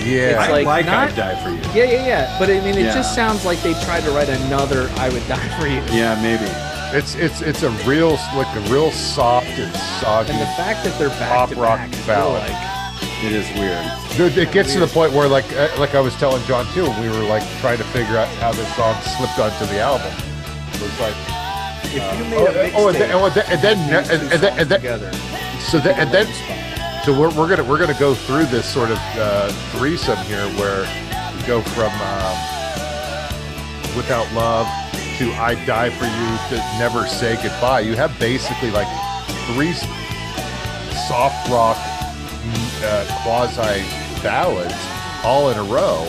yeah, I like like, not- I'd Die for You. Yeah, yeah, yeah. But I mean, it Yeah. just sounds like they tried to write another "I Would Die for You." Yeah, maybe. It's it's it's a real like a real soft and soggy. And the fact that they're back Pop rock back, ballad. like It is weird. Dude, it gets to the point where like uh, like I was telling John too, when we were like trying to figure out how this song slipped onto the album. It was like if you oh, made a oh, and then, mixtape, and then and then, and, and then, and then together, so then and then so we're, we're gonna we're gonna go through this sort of uh, threesome here where we go from um, without love to I die for you to never say goodbye. You have basically like three soft rock uh, quasi ballads all in a row,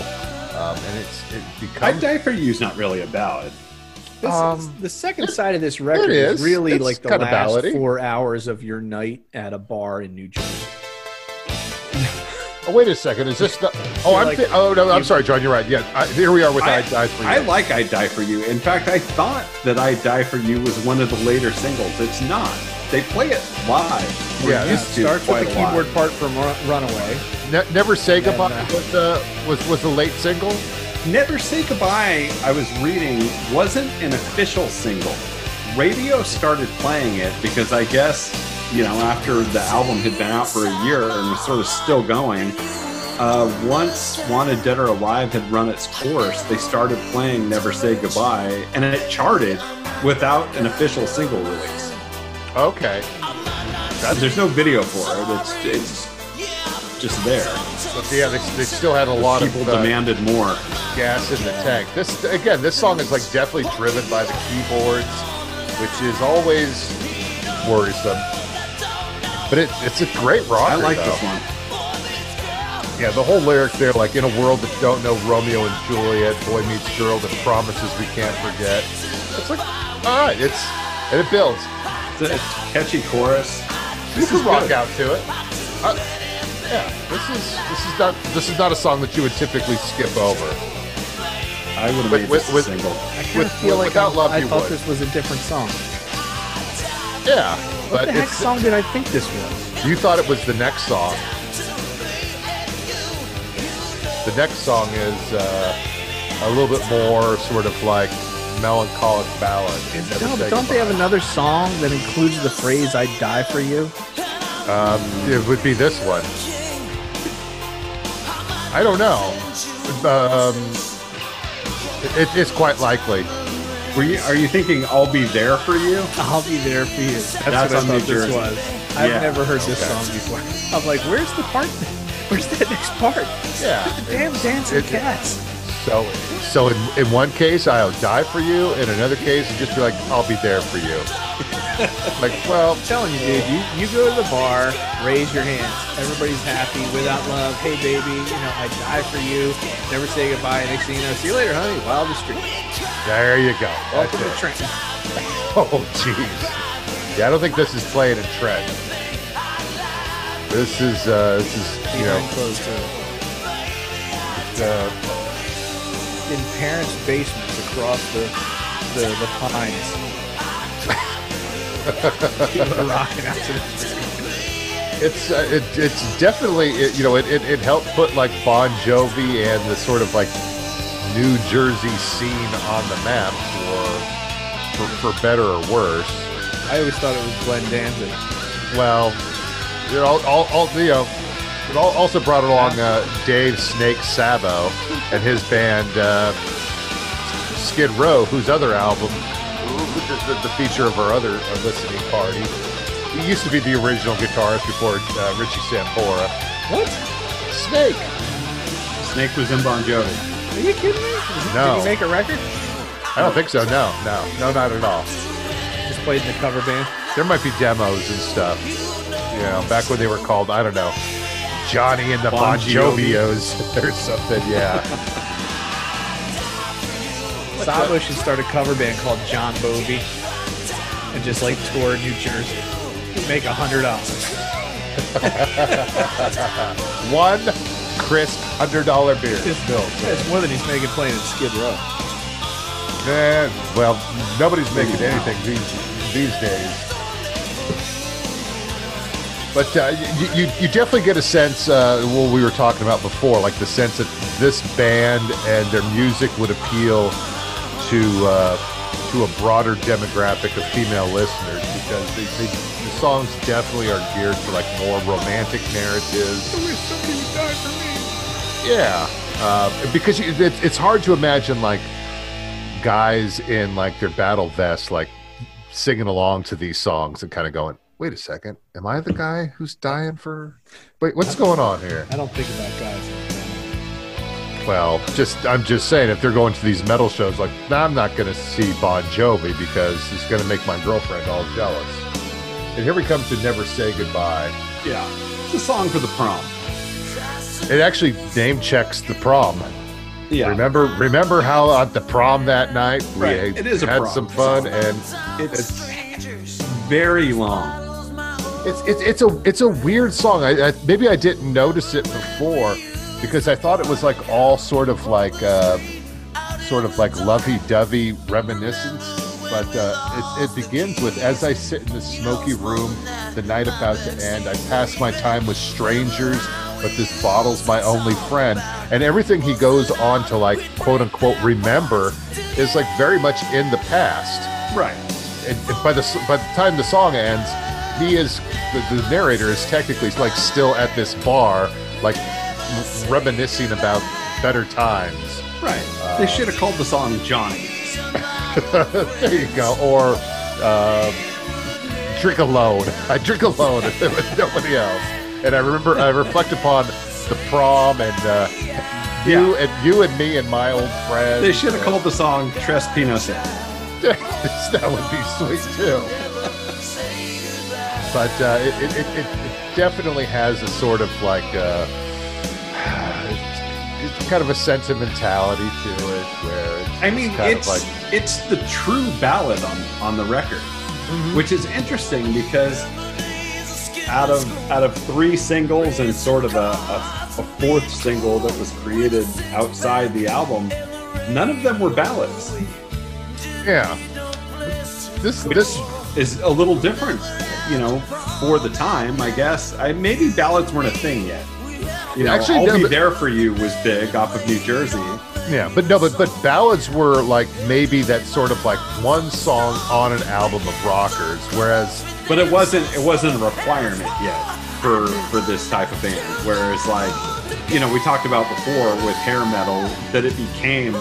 um, and it's it I'd Die for You is not really a ballad. This Um, the second side of this record it is is. really It's like the last four hours of your night at a bar in New Jersey. Oh wait a second, is this the? Oh, I'm. like thi- oh no, I'm sorry, John. You're right. Yeah, I, here we are with I, I- Die for You. I like I'd Die for You. In fact, I thought that I'd Die for You was one of the later singles. It's not. They play it live. We're Yeah, used to Starts quite with the a lot. keyboard part from Run- Runaway. Ne- Never say goodbye uh, was the was was the late single. Never Say Goodbye, I was reading, wasn't an official single. Radio started playing it because I guess, you know, after the album had been out for a year and was sort of still going, uh, once Wanted Dead or Alive had run its course, they started playing Never Say Goodbye, and it charted without an official single release. Okay. There's no video for it. It's it's just there. But yeah, they, they still had a lot People of uh, demanded more. gas in the tank. This again, this song is like definitely driven by the keyboards, which is always worrisome. But it, it's a great rocker. I like though. this one. Yeah, the whole lyric there, like in a world that don't know Romeo and Juliet, boy meets girl that promises we can't forget. It's like, all right, it's and it builds. It's a, it's a catchy chorus. You can rock out to it. Uh, yeah, this is this is not this is not a song that you would typically skip over. I would have made with- this a with- single. I kind With- of feel like without I, love, I thought would. this was a different song. Yeah, What but the heck song did I think this was? you thought it was the next song. The next song is uh, a little bit more sort of like melancholic ballad. No, but don't they have another song that includes the phrase "I'd die for you"? Um, it would be this one. I don't know. Um, it, it's quite likely. Were you, are you thinking I'll be there for you? I'll be there for you. That's, That's what I thought this was. I've Yeah. never heard this song before. I'm like, where's the part? Where's that next part? Yeah. Damn dancing It- cats. So, so in, in one case, I'll die for you. In another case, just be like, I'll be there for you. like, well, I'm telling you, dude, you, you go to the bar, raise your hands. Everybody's happy without love. Hey, baby, you know, I die for you. Never say goodbye. Next thing you know, see you later, honey. Wild the street. There you go. Welcome to That's it. Trenton. Oh, jeez. Yeah, I don't think this is playing in Trent. This is, uh, this is, you know, closed doors. uh, in parents' basements across the the, the pines. People rocking out to. It's uh, it, it's definitely it, you know it, it, it helped put like Bon Jovi and the sort of like New Jersey scene on the map for for, for better or worse. I always thought it was Glenn Danzig. Well, you know, all, all, all you know, it al- also brought along uh, Dave Snake Sabo and his band uh, Skid Row, whose other album, which is the, the feature of our other uh, listening party. He used to be the original guitarist before uh, Richie Sambora. What? Snake. Snake was in Bon Jovi. Are you kidding me? No. Did he make a record? I don't think so. No, no, no, not at all. Just played in the cover band. There might be demos and stuff. You know, back when they were called, I don't know, Johnny and the Bon, Bon Jovios or something. Yeah. Sabo should start a cover band called John Bovey and just like tour New Jersey. Make a hundred dollars. One crisp hundred dollar beer. It's more than he's making playing in Skid Row. Eh, well, nobody's making anything these these days. But uh, you, you you definitely get a sense uh, what we were talking about before, like the sense that this band and their music would appeal to uh, to a broader demographic of female listeners because they, they, the songs definitely are geared to like more romantic narratives. Yeah, uh, because you, it, it's hard to imagine like guys in like their battle vests, like singing along to these songs and kind of going, "Wait a second, am I the guy who's dying for? Wait, what's going on here?" I don't think about guys. like. Well, just I'm just saying, if they're going to these metal shows, like nah, I'm not going to see Bon Jovi because it's going to make my girlfriend all jealous. And here we come to "Never Say Goodbye." Yeah. It's a song for the prom. It actually name checks the prom. Yeah. Remember, remember how at the prom that night we Right. It is had prom some fun, and It's very long. It's it's it's a it's a weird song. I, I maybe I didn't notice it before because I thought it was like all sort of like uh, sort of like lovey-dovey reminiscence. But uh, it, it begins with as I sit in the smoky room, the night about to end. I pass my time with strangers, but this bottle's my only friend. And everything he goes on to like quote unquote remember is like very much in the past Right. and, and by the by the time the song ends, he is the, the narrator is technically like still at this bar, like reminiscing about better times. Right. they should have called the song Johnny. there you go. Or um, drink alone. I drink alone with nobody else. And I remember I reflect upon the prom and uh, you and you and me and my old friends. They should have called the song Tres Pinos that would be sweet too. But uh, it, it, it, it it definitely has a sort of like uh, it's, it's kind of a sentimentality to it, where it's I mean, it's like it's the true ballad on on the record, which is interesting because out of out of three singles and sort of a, a, a fourth single that was created outside the album, none of them were ballads. yeah. This Which this is a little different, you know, for the time. I guess I, maybe ballads weren't a thing yet. You know, Actually, "I'll no, Be but- There for You" was big off of New Jersey. yeah, but no, but but ballads were like maybe that sort of like one song on an album of rockers, whereas but it wasn't it wasn't a requirement yet for for this type of band. Whereas like you know we talked about before with hair metal that it became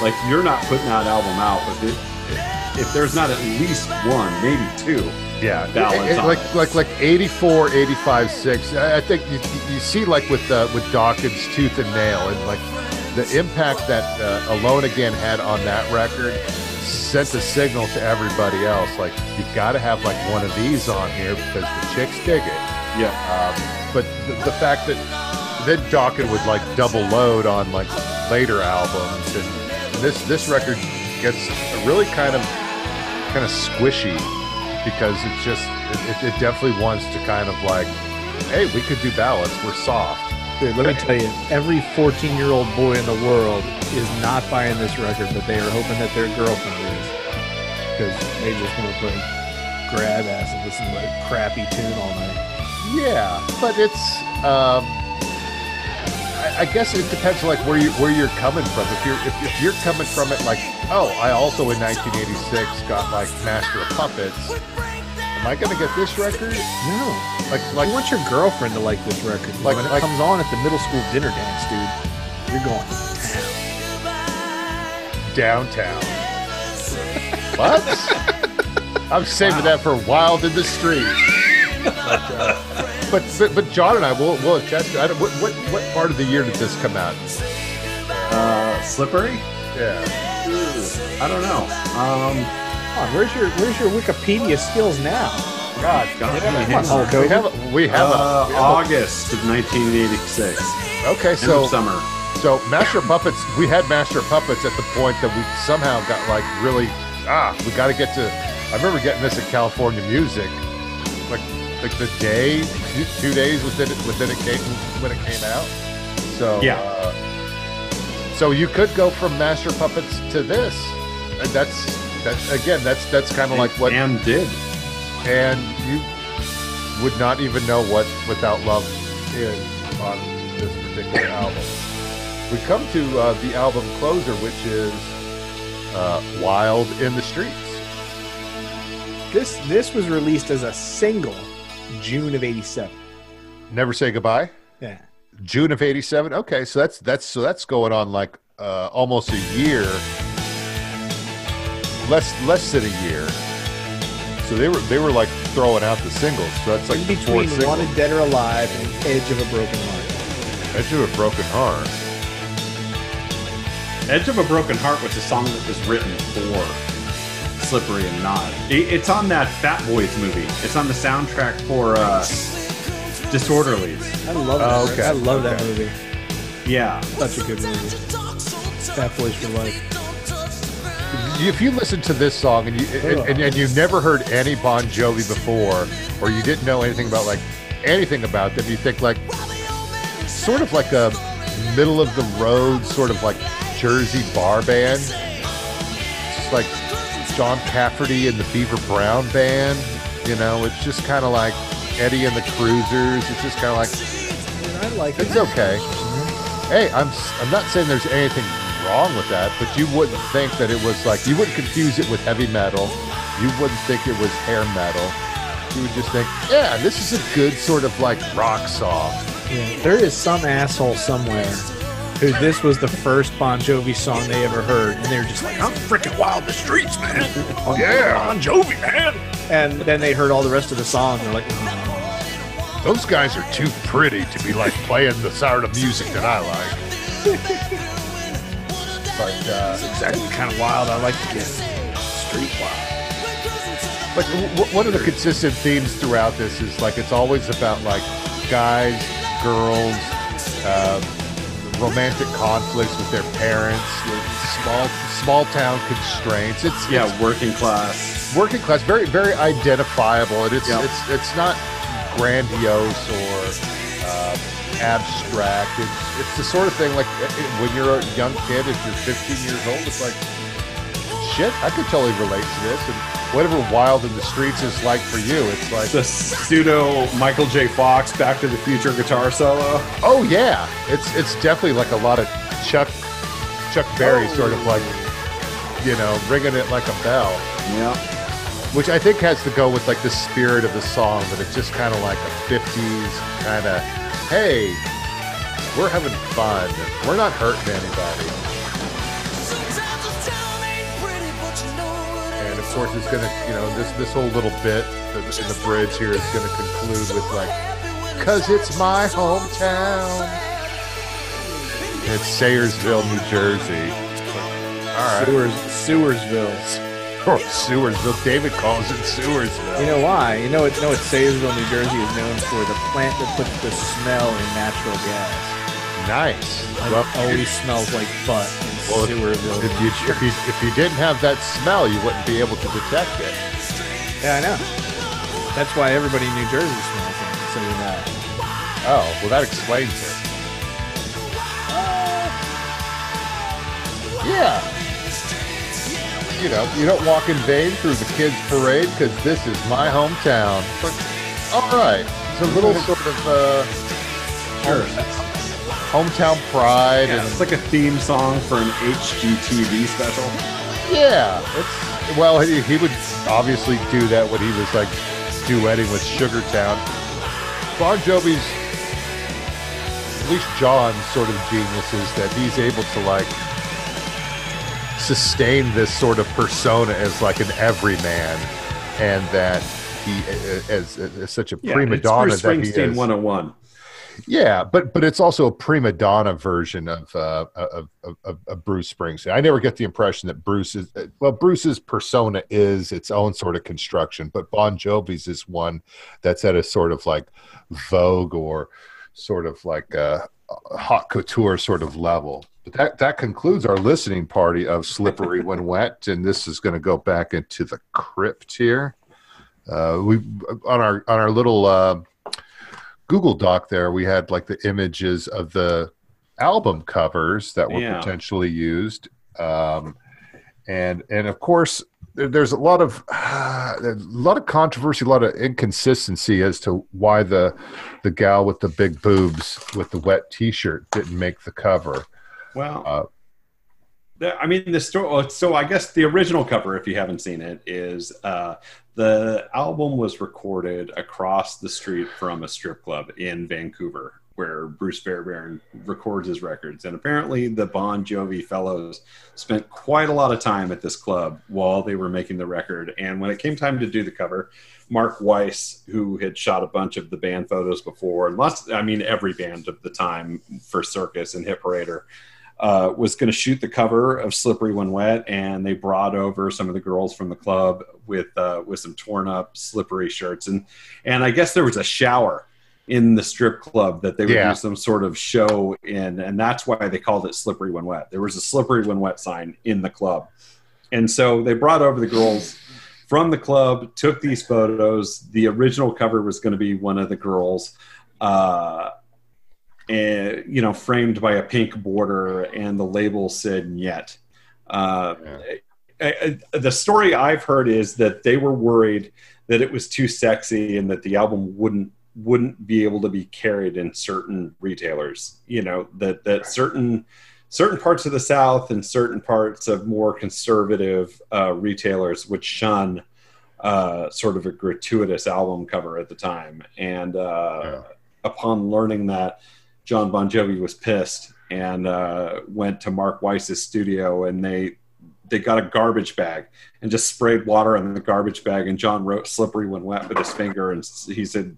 like you're not putting that album out if it if there's not at least one maybe two Yeah, ballads it- it- like like like 84, 85, 6. I I think you, you see like with uh, with Dokken's Tooth and Nail and like the impact that uh, Alone Again had on that record sent a signal to everybody else like you got to have like one of these on here because the chicks dig it. yeah Um, but the, the fact that then Dokken's would like double load on like later albums, and this this record gets really kind of kind of squishy because it's just it, it, it definitely wants to kind of like, hey, we could do ballads. We're soft. Dude, let me tell you, every 14 year old boy in the world is not buying this record, but they are hoping that their girlfriend is. Because they just want to play grab ass and listen to a crappy tune all night. Yeah, but it's. Um, I, I guess it depends, like where you where you're coming from. If you're if, if you're coming from it, like, oh, I also in 1986 got like Master of Puppets. Am I gonna get this record? No. Like Like, you want your girlfriend to like this record. Like- when it like- comes on at the middle school dinner dance, dude, you're going. downtown. what? I'm saving that for Wild in the Street. But, uh, but, but John and I will will attest. To, I don't, what what what part of the year did this come out? uh slippery Yeah. i don't know um on, where's your where's your Wikipedia skills now? God, God, we have a- come on, we have a, we have, uh, a, we have august of 1986 a okay. end So of summer so Master Puppets. We had Master Puppets at the point that we somehow got like really ah. We got to get to. I remember getting this at California Music, like like the day, two, two days within it within it came when it came out. So Yeah. Uh, so you could go from Master Puppets to this, and that's that's again that's that's kind of like what and did and you would not even know what Without Love is on this particular album. We come to uh, the album closer, which is uh, Wild in the Streets. This this was released as a single June of '87. Never Say Goodbye. Yeah. June of '87. Okay, so that's that's so that's going on like uh, almost a year, less less than a year. So they were they were like throwing out the singles. So that's like In the fourth between. Wanted Dead or Alive and Edge of a Broken Heart. Edge of a Broken Heart. Edge of a Broken Heart was a song that was written for Slippery and Nod. It- It's on that Fat Boys movie. It's on the soundtrack for uh, Disorderlies. I love that. Oh, movie. okay. I love that Okay. movie. Yeah. Such a good movie. Fat Boys for Life. If you listen to this song and you and, and, and you've never heard any Bon Jovi before, or you didn't know anything about like anything about them, you think like sort of like a middle of the road, sort of like Jersey bar band, just like John Cafferty and the Beaver Brown band. You know, it's just kind of like Eddie and the Cruisers. It's just kind of like I like it. it's okay. Hey, I'm I'm not saying there's anything wrong with that, but you wouldn't think that it was like you wouldn't confuse it with heavy metal. You wouldn't think it was hair metal. You would just think, yeah, this is a good sort of like rock song. Yeah, there is some asshole somewhere who this was the first Bon Jovi song they ever heard, and they were just like, "I'm freaking wild in the streets, man!" Yeah. Bon Jovi, man. And then they heard all the rest of the song, and they're like, "Oh, Those guys are too pretty to be like playing the sort of music that I like. but uh, exactly kind of wild. I like to get street wild." like w- one of the consistent themes throughout this is like it's always about like guys, girls, um, romantic conflicts with their parents, with small small town constraints. It's Yeah, working class. working class, very very identifiable, and it's Yeah. it's it's not grandiose or uh, abstract. It's it's the sort of thing like uh, when you're a young kid, if you're 15 years old, it's like shit. I could totally relate to this, and whatever Wild in the Streets is like for you, it's like The pseudo Michael J. Fox Back to the Future guitar solo. oh yeah, it's it's definitely like a lot of Chuck Chuck Berry sort of like you know ringing it like a bell. Yeah. which I think has to go with like the spirit of the song, but it's just kind of like a 50s kind of, hey, we're having fun. We're not hurting anybody. And of course, it's gonna, you know, this this whole little bit in the bridge here is gonna conclude with like, "Cause it's my hometown." It's Sayreville, New Jersey. All right, Sewers, Sewersville. Or Sewersville. David calls it Sewersville. You know why? You know what? Know what Sayreville, New Jersey is known for? The plant that puts the smell in natural gas. Nice. It Well, always smells like butt in Well, if, Sewersville. if you if you if you didn't have that smell, you wouldn't be able to detect it. yeah, I know. That's why everybody in New Jersey smells you know. Oh, well, that explains it. Uh, yeah. You know, you don't walk in vain through the kids' parade because this is my hometown. But, all right, it's a little sort of uh, Sure. hometown pride, Yeah, and it's like a theme song for an HGTV special. Yeah, it's well. He, he would obviously do that when he was like duetting with Sugarland. Bon Jovi's, at least John's sort of genius is that he's able to like sustain this sort of persona as like an everyman, and that he as, as such a Yeah, prima donna Bruce that he Springsteen is. 101. Yeah, but but it's also a prima donna version of uh, of, of, of, Bruce Springsteen. I never get the impression that Bruce is well. Bruce's persona is its own sort of construction, but Bon Jovi's is one that's at a sort of like Vogue or sort of like a, a hot couture sort of level. But that that concludes our listening party of "Slippery When Wet," and this is going to go back into the crypt here. Uh, we on our on our little. Uh, Google Doc there, we had like the images of the album covers that were Yeah. potentially used, um, and and of course there, there's a lot of a lot of controversy, a lot of inconsistency as to why the the gal with the big boobs with the wet T-shirt didn't make the cover. Well, Uh, the, I mean, the story. So I guess the original cover, if you haven't seen it, is uh, the album was recorded across the street from a strip club in Vancouver, where Bruce Fairbairn records his records. And apparently, the Bon Jovi fellows spent quite a lot of time at this club while they were making the record. And when it came time to do the cover, Mark Weiss, who had shot a bunch of the band photos before, and lots, I mean, every band of the time for Circus and Hit Parader, uh, was going to shoot the cover of Slippery When Wet, and they brought over some of the girls from the club with uh, with some torn up slippery shirts, and and I guess there was a shower in the strip club that they would Yeah. do some sort of show in, and that's why they called it Slippery When Wet. There was a Slippery When Wet sign in the club, and so they brought over the girls from the club, took these photos. The original cover was going to be one of the girls. Uh, and you know, framed by a pink border, and the label said "Yet." Uh, I- the story I've heard is that they were worried that it was too sexy and that the album wouldn't wouldn't be able to be carried in certain retailers. You know that that certain certain parts of the South and certain parts of more conservative uh, retailers would shun uh, sort of a gratuitous album cover at the time. And uh, Yeah. upon learning that, John Bon Jovi was pissed and uh, went to Mark Weiss's studio, and they they got a garbage bag and just sprayed water on the garbage bag, and John wrote "slippery when wet" with his finger, and he said,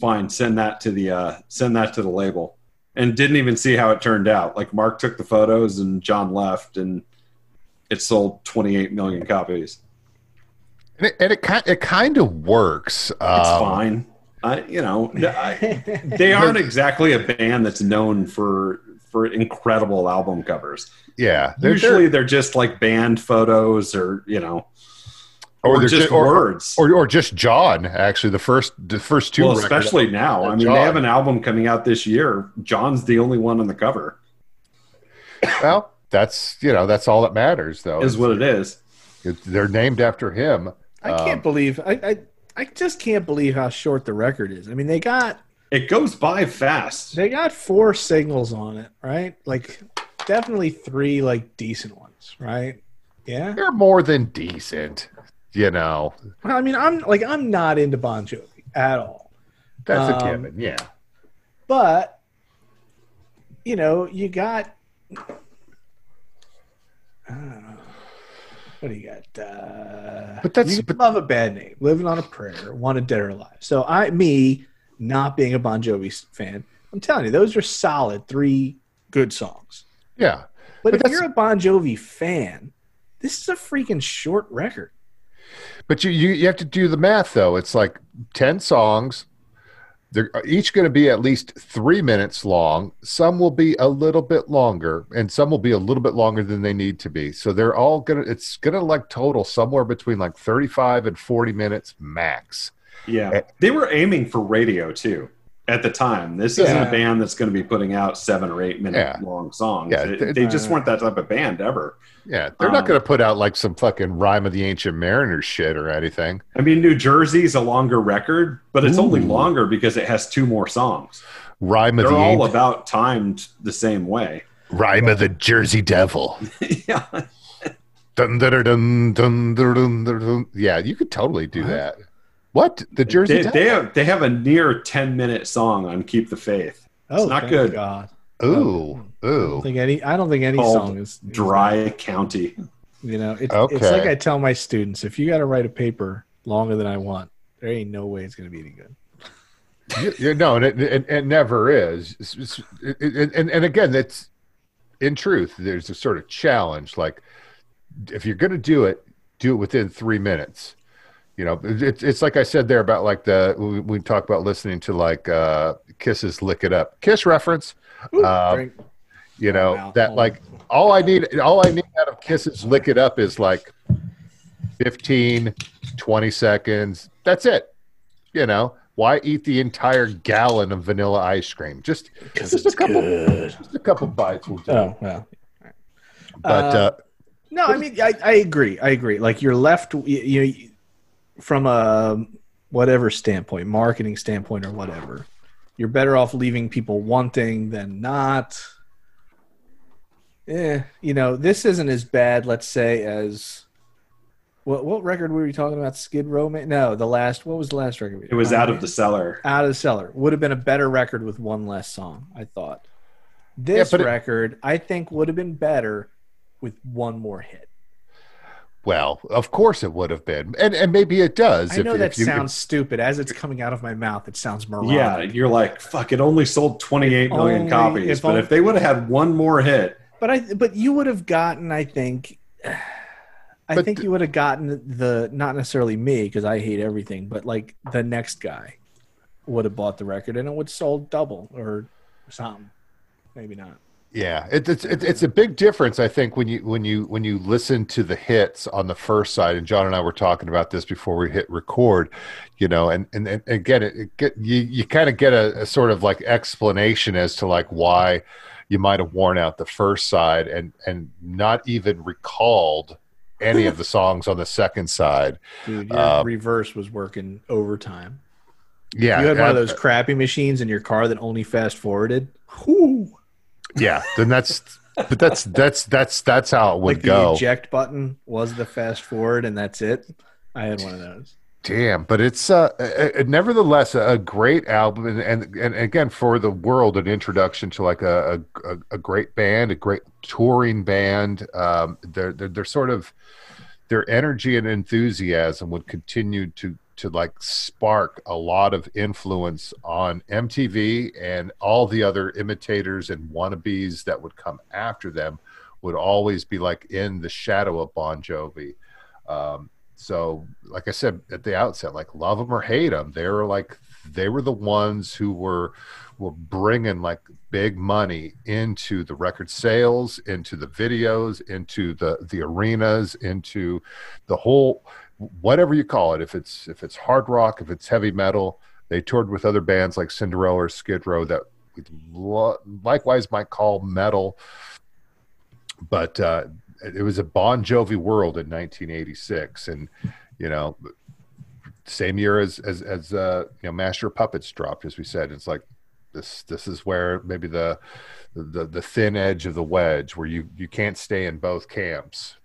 "Fine, send that to the uh, send that to the label." And didn't even see how it turned out. Like Mark took the photos, and John left, and it sold 28 million copies. And it, and it kind it kind of works. It's Um, fine. I, you know, I, they aren't exactly a band that's known for for incredible album covers. Yeah, they're- Usually, they're just like band photos, or you know, or, they're just or- words. or or just John. Actually, the first the first two. well, especially now. I mean, John. they have an album coming out this year. John's the only one on the cover. Well, that's you know that's all that matters, though. Is what it is. It- they're named after him. I can't um, believe I, I I just can't believe how short the record is. I mean, they got It goes by fast. they got four singles on it, right? Like definitely three like decent ones, right? Yeah. They're more than decent. You know, Well, I mean, I'm like I'm not into Bon Jovi at all, that's a Um, given. Yeah. but you know, you got. I don't know. What do you got? Uh, But that's- you but- love a bad name, living on a prayer, wanted dead or alive. So I, me, not being a Bon Jovi fan, I'm telling you, those are solid three good songs. Yeah. But, But if you're a Bon Jovi fan, this is a freaking short record. But you, you you have to do the math though. It's like ten songs. They're each going to be at least three minutes long. Some will be a little bit longer, and some will be a little bit longer than they need to be. So they're all gonna. It's gonna like total somewhere between like thirty-five and forty minutes max. Yeah, eh, they were aiming for radio too at the time. This isn't a band that's going to be putting out seven or eight minute Yeah. long songs. Yeah, They- just weren't that type of band ever. Yeah, they're not Um, going to put out like some fucking rhyme of the ancient mariners shit or anything. I mean, New Jersey's a longer record, but it's only longer because it has two more songs. Rhyme of They're the all ancient, about timed the same way. rhyme of the Jersey Devil. yeah, Dun, dun, dun, dun, dun, dun, dun, dun. Yeah, you could totally do that. What the Jersey they, Devil? they have they have a near ten minute song on "Keep the Faith." Oh, not thank good. God. Ooh, oh. I ooh. don't think any. I don't think any song is Dry County. You know, it's, Okay. it's like I tell my students: if you got to write a paper longer than I want, there ain't no way it's going to be any good. You, you know, and it, it, it never is. It's- it's- it- it- and, and again, that's in truth, there's a sort of challenge. Like, if you're going to do it, do it within three minutes. You know, it's it's like I said there about like the we, we talk about listening to like uh Kiss's "Lick It Up" Kiss reference. Um, you know Wow. that like all I need all I need out of Kiss's "Lick It Up" is like 15, 20 seconds. That's it. You know, why eat the entire gallon of vanilla ice cream? Just just a couple just a couple bites will do. Oh well. but uh, No, I mean, I, I agree. I agree. Like you're left, you, you from a whatever standpoint, marketing standpoint or whatever, you're better off leaving people wanting than not. Yeah, you know, this isn't as bad, let's say, as what what record were we talking about? Skid Row? ma- No, the last. What was the last record? we? It was Iron out of the cellar. out of the cellar. Would have been a better record with one less song. I thought. This but it- record, I think, would have been better with one more hit. Well, of course it would have been, and and maybe it does. I know if, that you, sounds stupid. As it's coming out of my mouth, it sounds moronic. Yeah, you're like, fuck, it only sold 28 million only- copies. if but only- if they would have had one more hit, but I but you would have gotten. I think. I But think you would have gotten the not necessarily me because I hate everything, but like the next guy would have bought the record and it would sold double or something. Maybe not. Yeah, it, it's it, it's a big difference, I think, when you when you when you listen to the hits on the first side. And John and I were talking about this before we hit record, you know, and and, and again, it, it get you you kind of get a, a sort of like explanation as to like why you might have worn out the first side and and not even recalled any of the songs on the second side. Dude, your Uh, reverse was working overtime. Yeah, you had one of those crappy machines in your car that only fast forwarded. Whew. Yeah, then that's but that's that's that's that's how it would Like the go. eject button was the fast forward, and that's it. I had one of those. damn but it's uh, uh, uh, nevertheless a great album and, and and again for the world an introduction to like a a, a great band a great touring band um they're, they're they're sort of their energy and enthusiasm would continue to to like spark a lot of influence on MTV and all the other imitators and wannabes that would come after them would always be like in the shadow of Bon Jovi. Um, so, like I said at the outset, like love them or hate them, they were like they were the ones who were were bringing like big money into the record sales, into the videos, into the the arenas, into the whole whatever you call it. If it's if it's hard rock, if it's heavy metal, they toured with other bands like Cinderella or Skid Row that we lo- likewise might call metal. But uh, it was a Bon Jovi world in 1986, and you know, same year as as as uh, you know, Master Puppets dropped, as we said. It's like this this is where maybe the the the thin edge of the wedge where you you can't stay in both camps.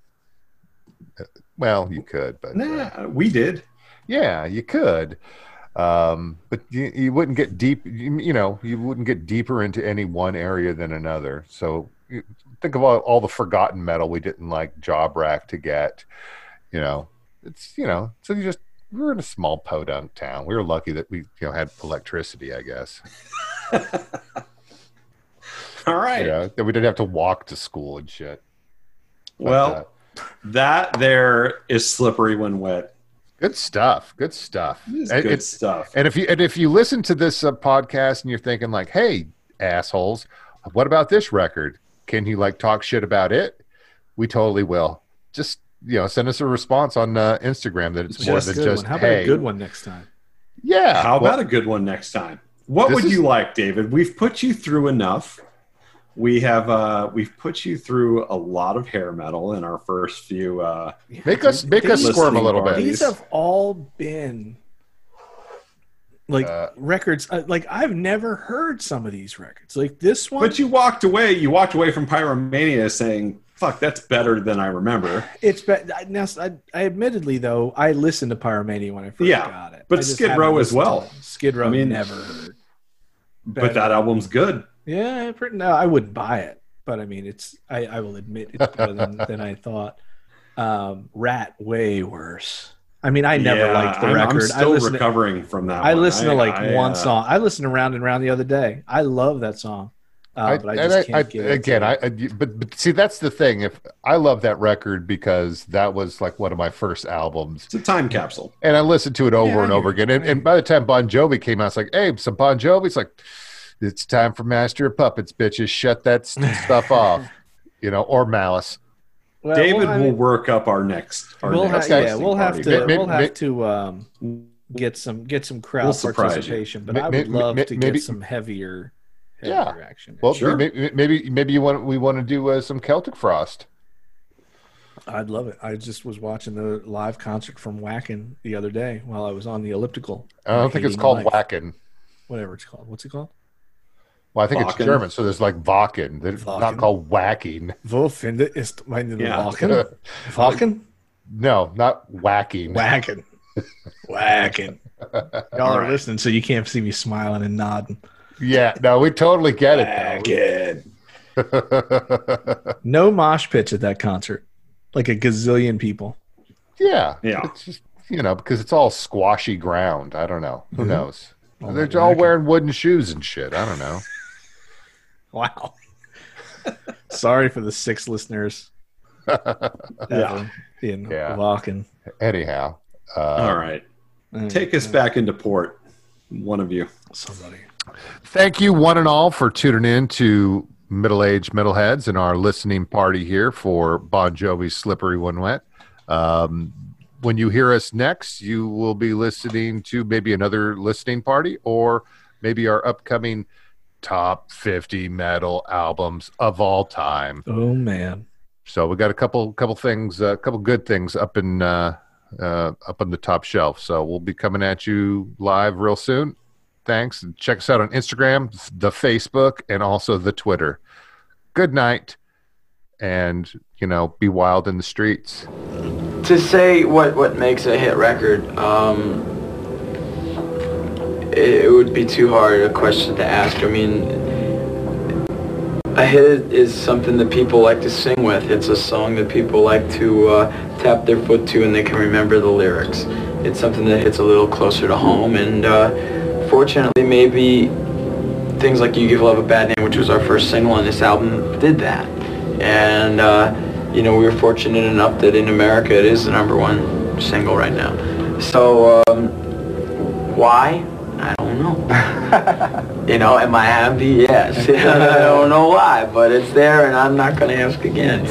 Well, you could, but uh, we did. yeah, you could. Um, but you, you wouldn't get deep, you, you know, you wouldn't get deeper into any one area than another. So you- think of all, all the forgotten metal we didn't like Job Rack to get, you know, it's, you know, so you just, we were in a small podunk town. We were lucky that we, you know, had electricity, I guess. All right. You know, that we didn't have to walk to school and shit. But, well, uh, that there is slippery when wet. good stuff. Good stuff. It's And good it's- stuff. And if you and if you listen to this uh, podcast and you're thinking like, "Hey, assholes, what about this record? Can you like talk shit about it?" We totally will. Just you know, send us a response on uh, Instagram that it's more than just one. How about hey. a good one next time? Yeah. How well, about a good one next time? What would is- you like, David? We've put you through enough. We have uh we've put you through a lot of hair metal in our first few uh make us make us These- squirm a little listening bit? These have all been like Uh, records. uh, Like I've never heard some of these records. Like this one. But you walked away, you walked away from Pyromania saying, fuck, that's better than I remember. It's be- I- now. I, I admittedly though I listened to Pyromania when I first Yeah, got it, but I Skid Row as well. Skid Row, I mean- never heard. But that album's good. Yeah, pretty, no, I wouldn't buy it, but I mean, it's. I, I will admit it's better than, than I thought. Um, Ratt, way worse. I mean, I never Yeah, liked the I'm, record. I'm I still. To, recovering from that. I one. listened to like I, one uh, song. I listened to Round and Round the other day. I love that song, uh, but I and just can't get it again, I, I but, but see that's the thing. If I love that record because that was like one of my first albums, It's a time capsule. and I listened to it over Yeah, and over again. And, and by the time Bon Jovi came out, it's like, hey, some Bon Jovi. It's like, it's time for Master of Puppets, bitches. Shut that stuff off, you know, or Malice. Well, David well, I will mean, work up our next. Our we'll next ha- yeah, we'll have party. to May- may- we'll have may- to um, get some get some crowd We'll surprise you. participation. But May- I would love may- to maybe- get some heavier, Yeah. action. Well, Sure. maybe, maybe maybe you want we want to do uh, some Celtic Frost. I'd love it. I just was watching the live concert from Wacken the other day while I was on the elliptical. I don't think it's called life. Wacken. Whatever it's called. What's it called? Well, I think Wacken. it's German, so there's like Wacken. It's not Wacken. called whacking. Wo finde ist meine Yeah. Wacken? Wacken? no, not whacking. Wacken. Wacken. Y'all are right. listening, so you can't see me smiling and nodding. Yeah, no, we totally get it. Though. No mosh pitch at that concert. Like a gazillion people. yeah, Yeah. It's just you know because it's all squashy ground. I don't know. Who Mhm. knows? All They're all wearing wooden shoes and shit. I don't know. Wow. Sorry for the six listeners. ever In Yeah. Wacken. Anyhow, uh, All right, take us back into port. One of you. Somebody. Thank you, one and all, for tuning in to Middle Age Metalheads and our listening party here for Bon Jovi's Slippery When Wet. Um, when you hear us next, you will be listening to maybe another listening party or maybe our upcoming top 50 metal albums of all time. Oh man. So we got a couple couple things, a couple good things up in uh, uh, up on the top shelf. So we'll be coming at you live real soon. Thanks. And check us out on Instagram, the Facebook, and also the Twitter. Good night, and you know, be wild in the streets. to say what what makes a hit record, um, it, it would be too hard a question to ask. I mean, a hit is something that people like to sing with. It's a song that people like to uh, tap their foot to and they can remember the lyrics. It's something that hits a little closer to home and uh, fortunately maybe things like You Give Love a Bad Name, which was our first single on this album, did that. And, uh, you know, we were fortunate enough that in America it is the number one single right now. So, um, why? I don't know. you know, am I happy? Yes. I don't know why, but it's there and I'm not going to ask again.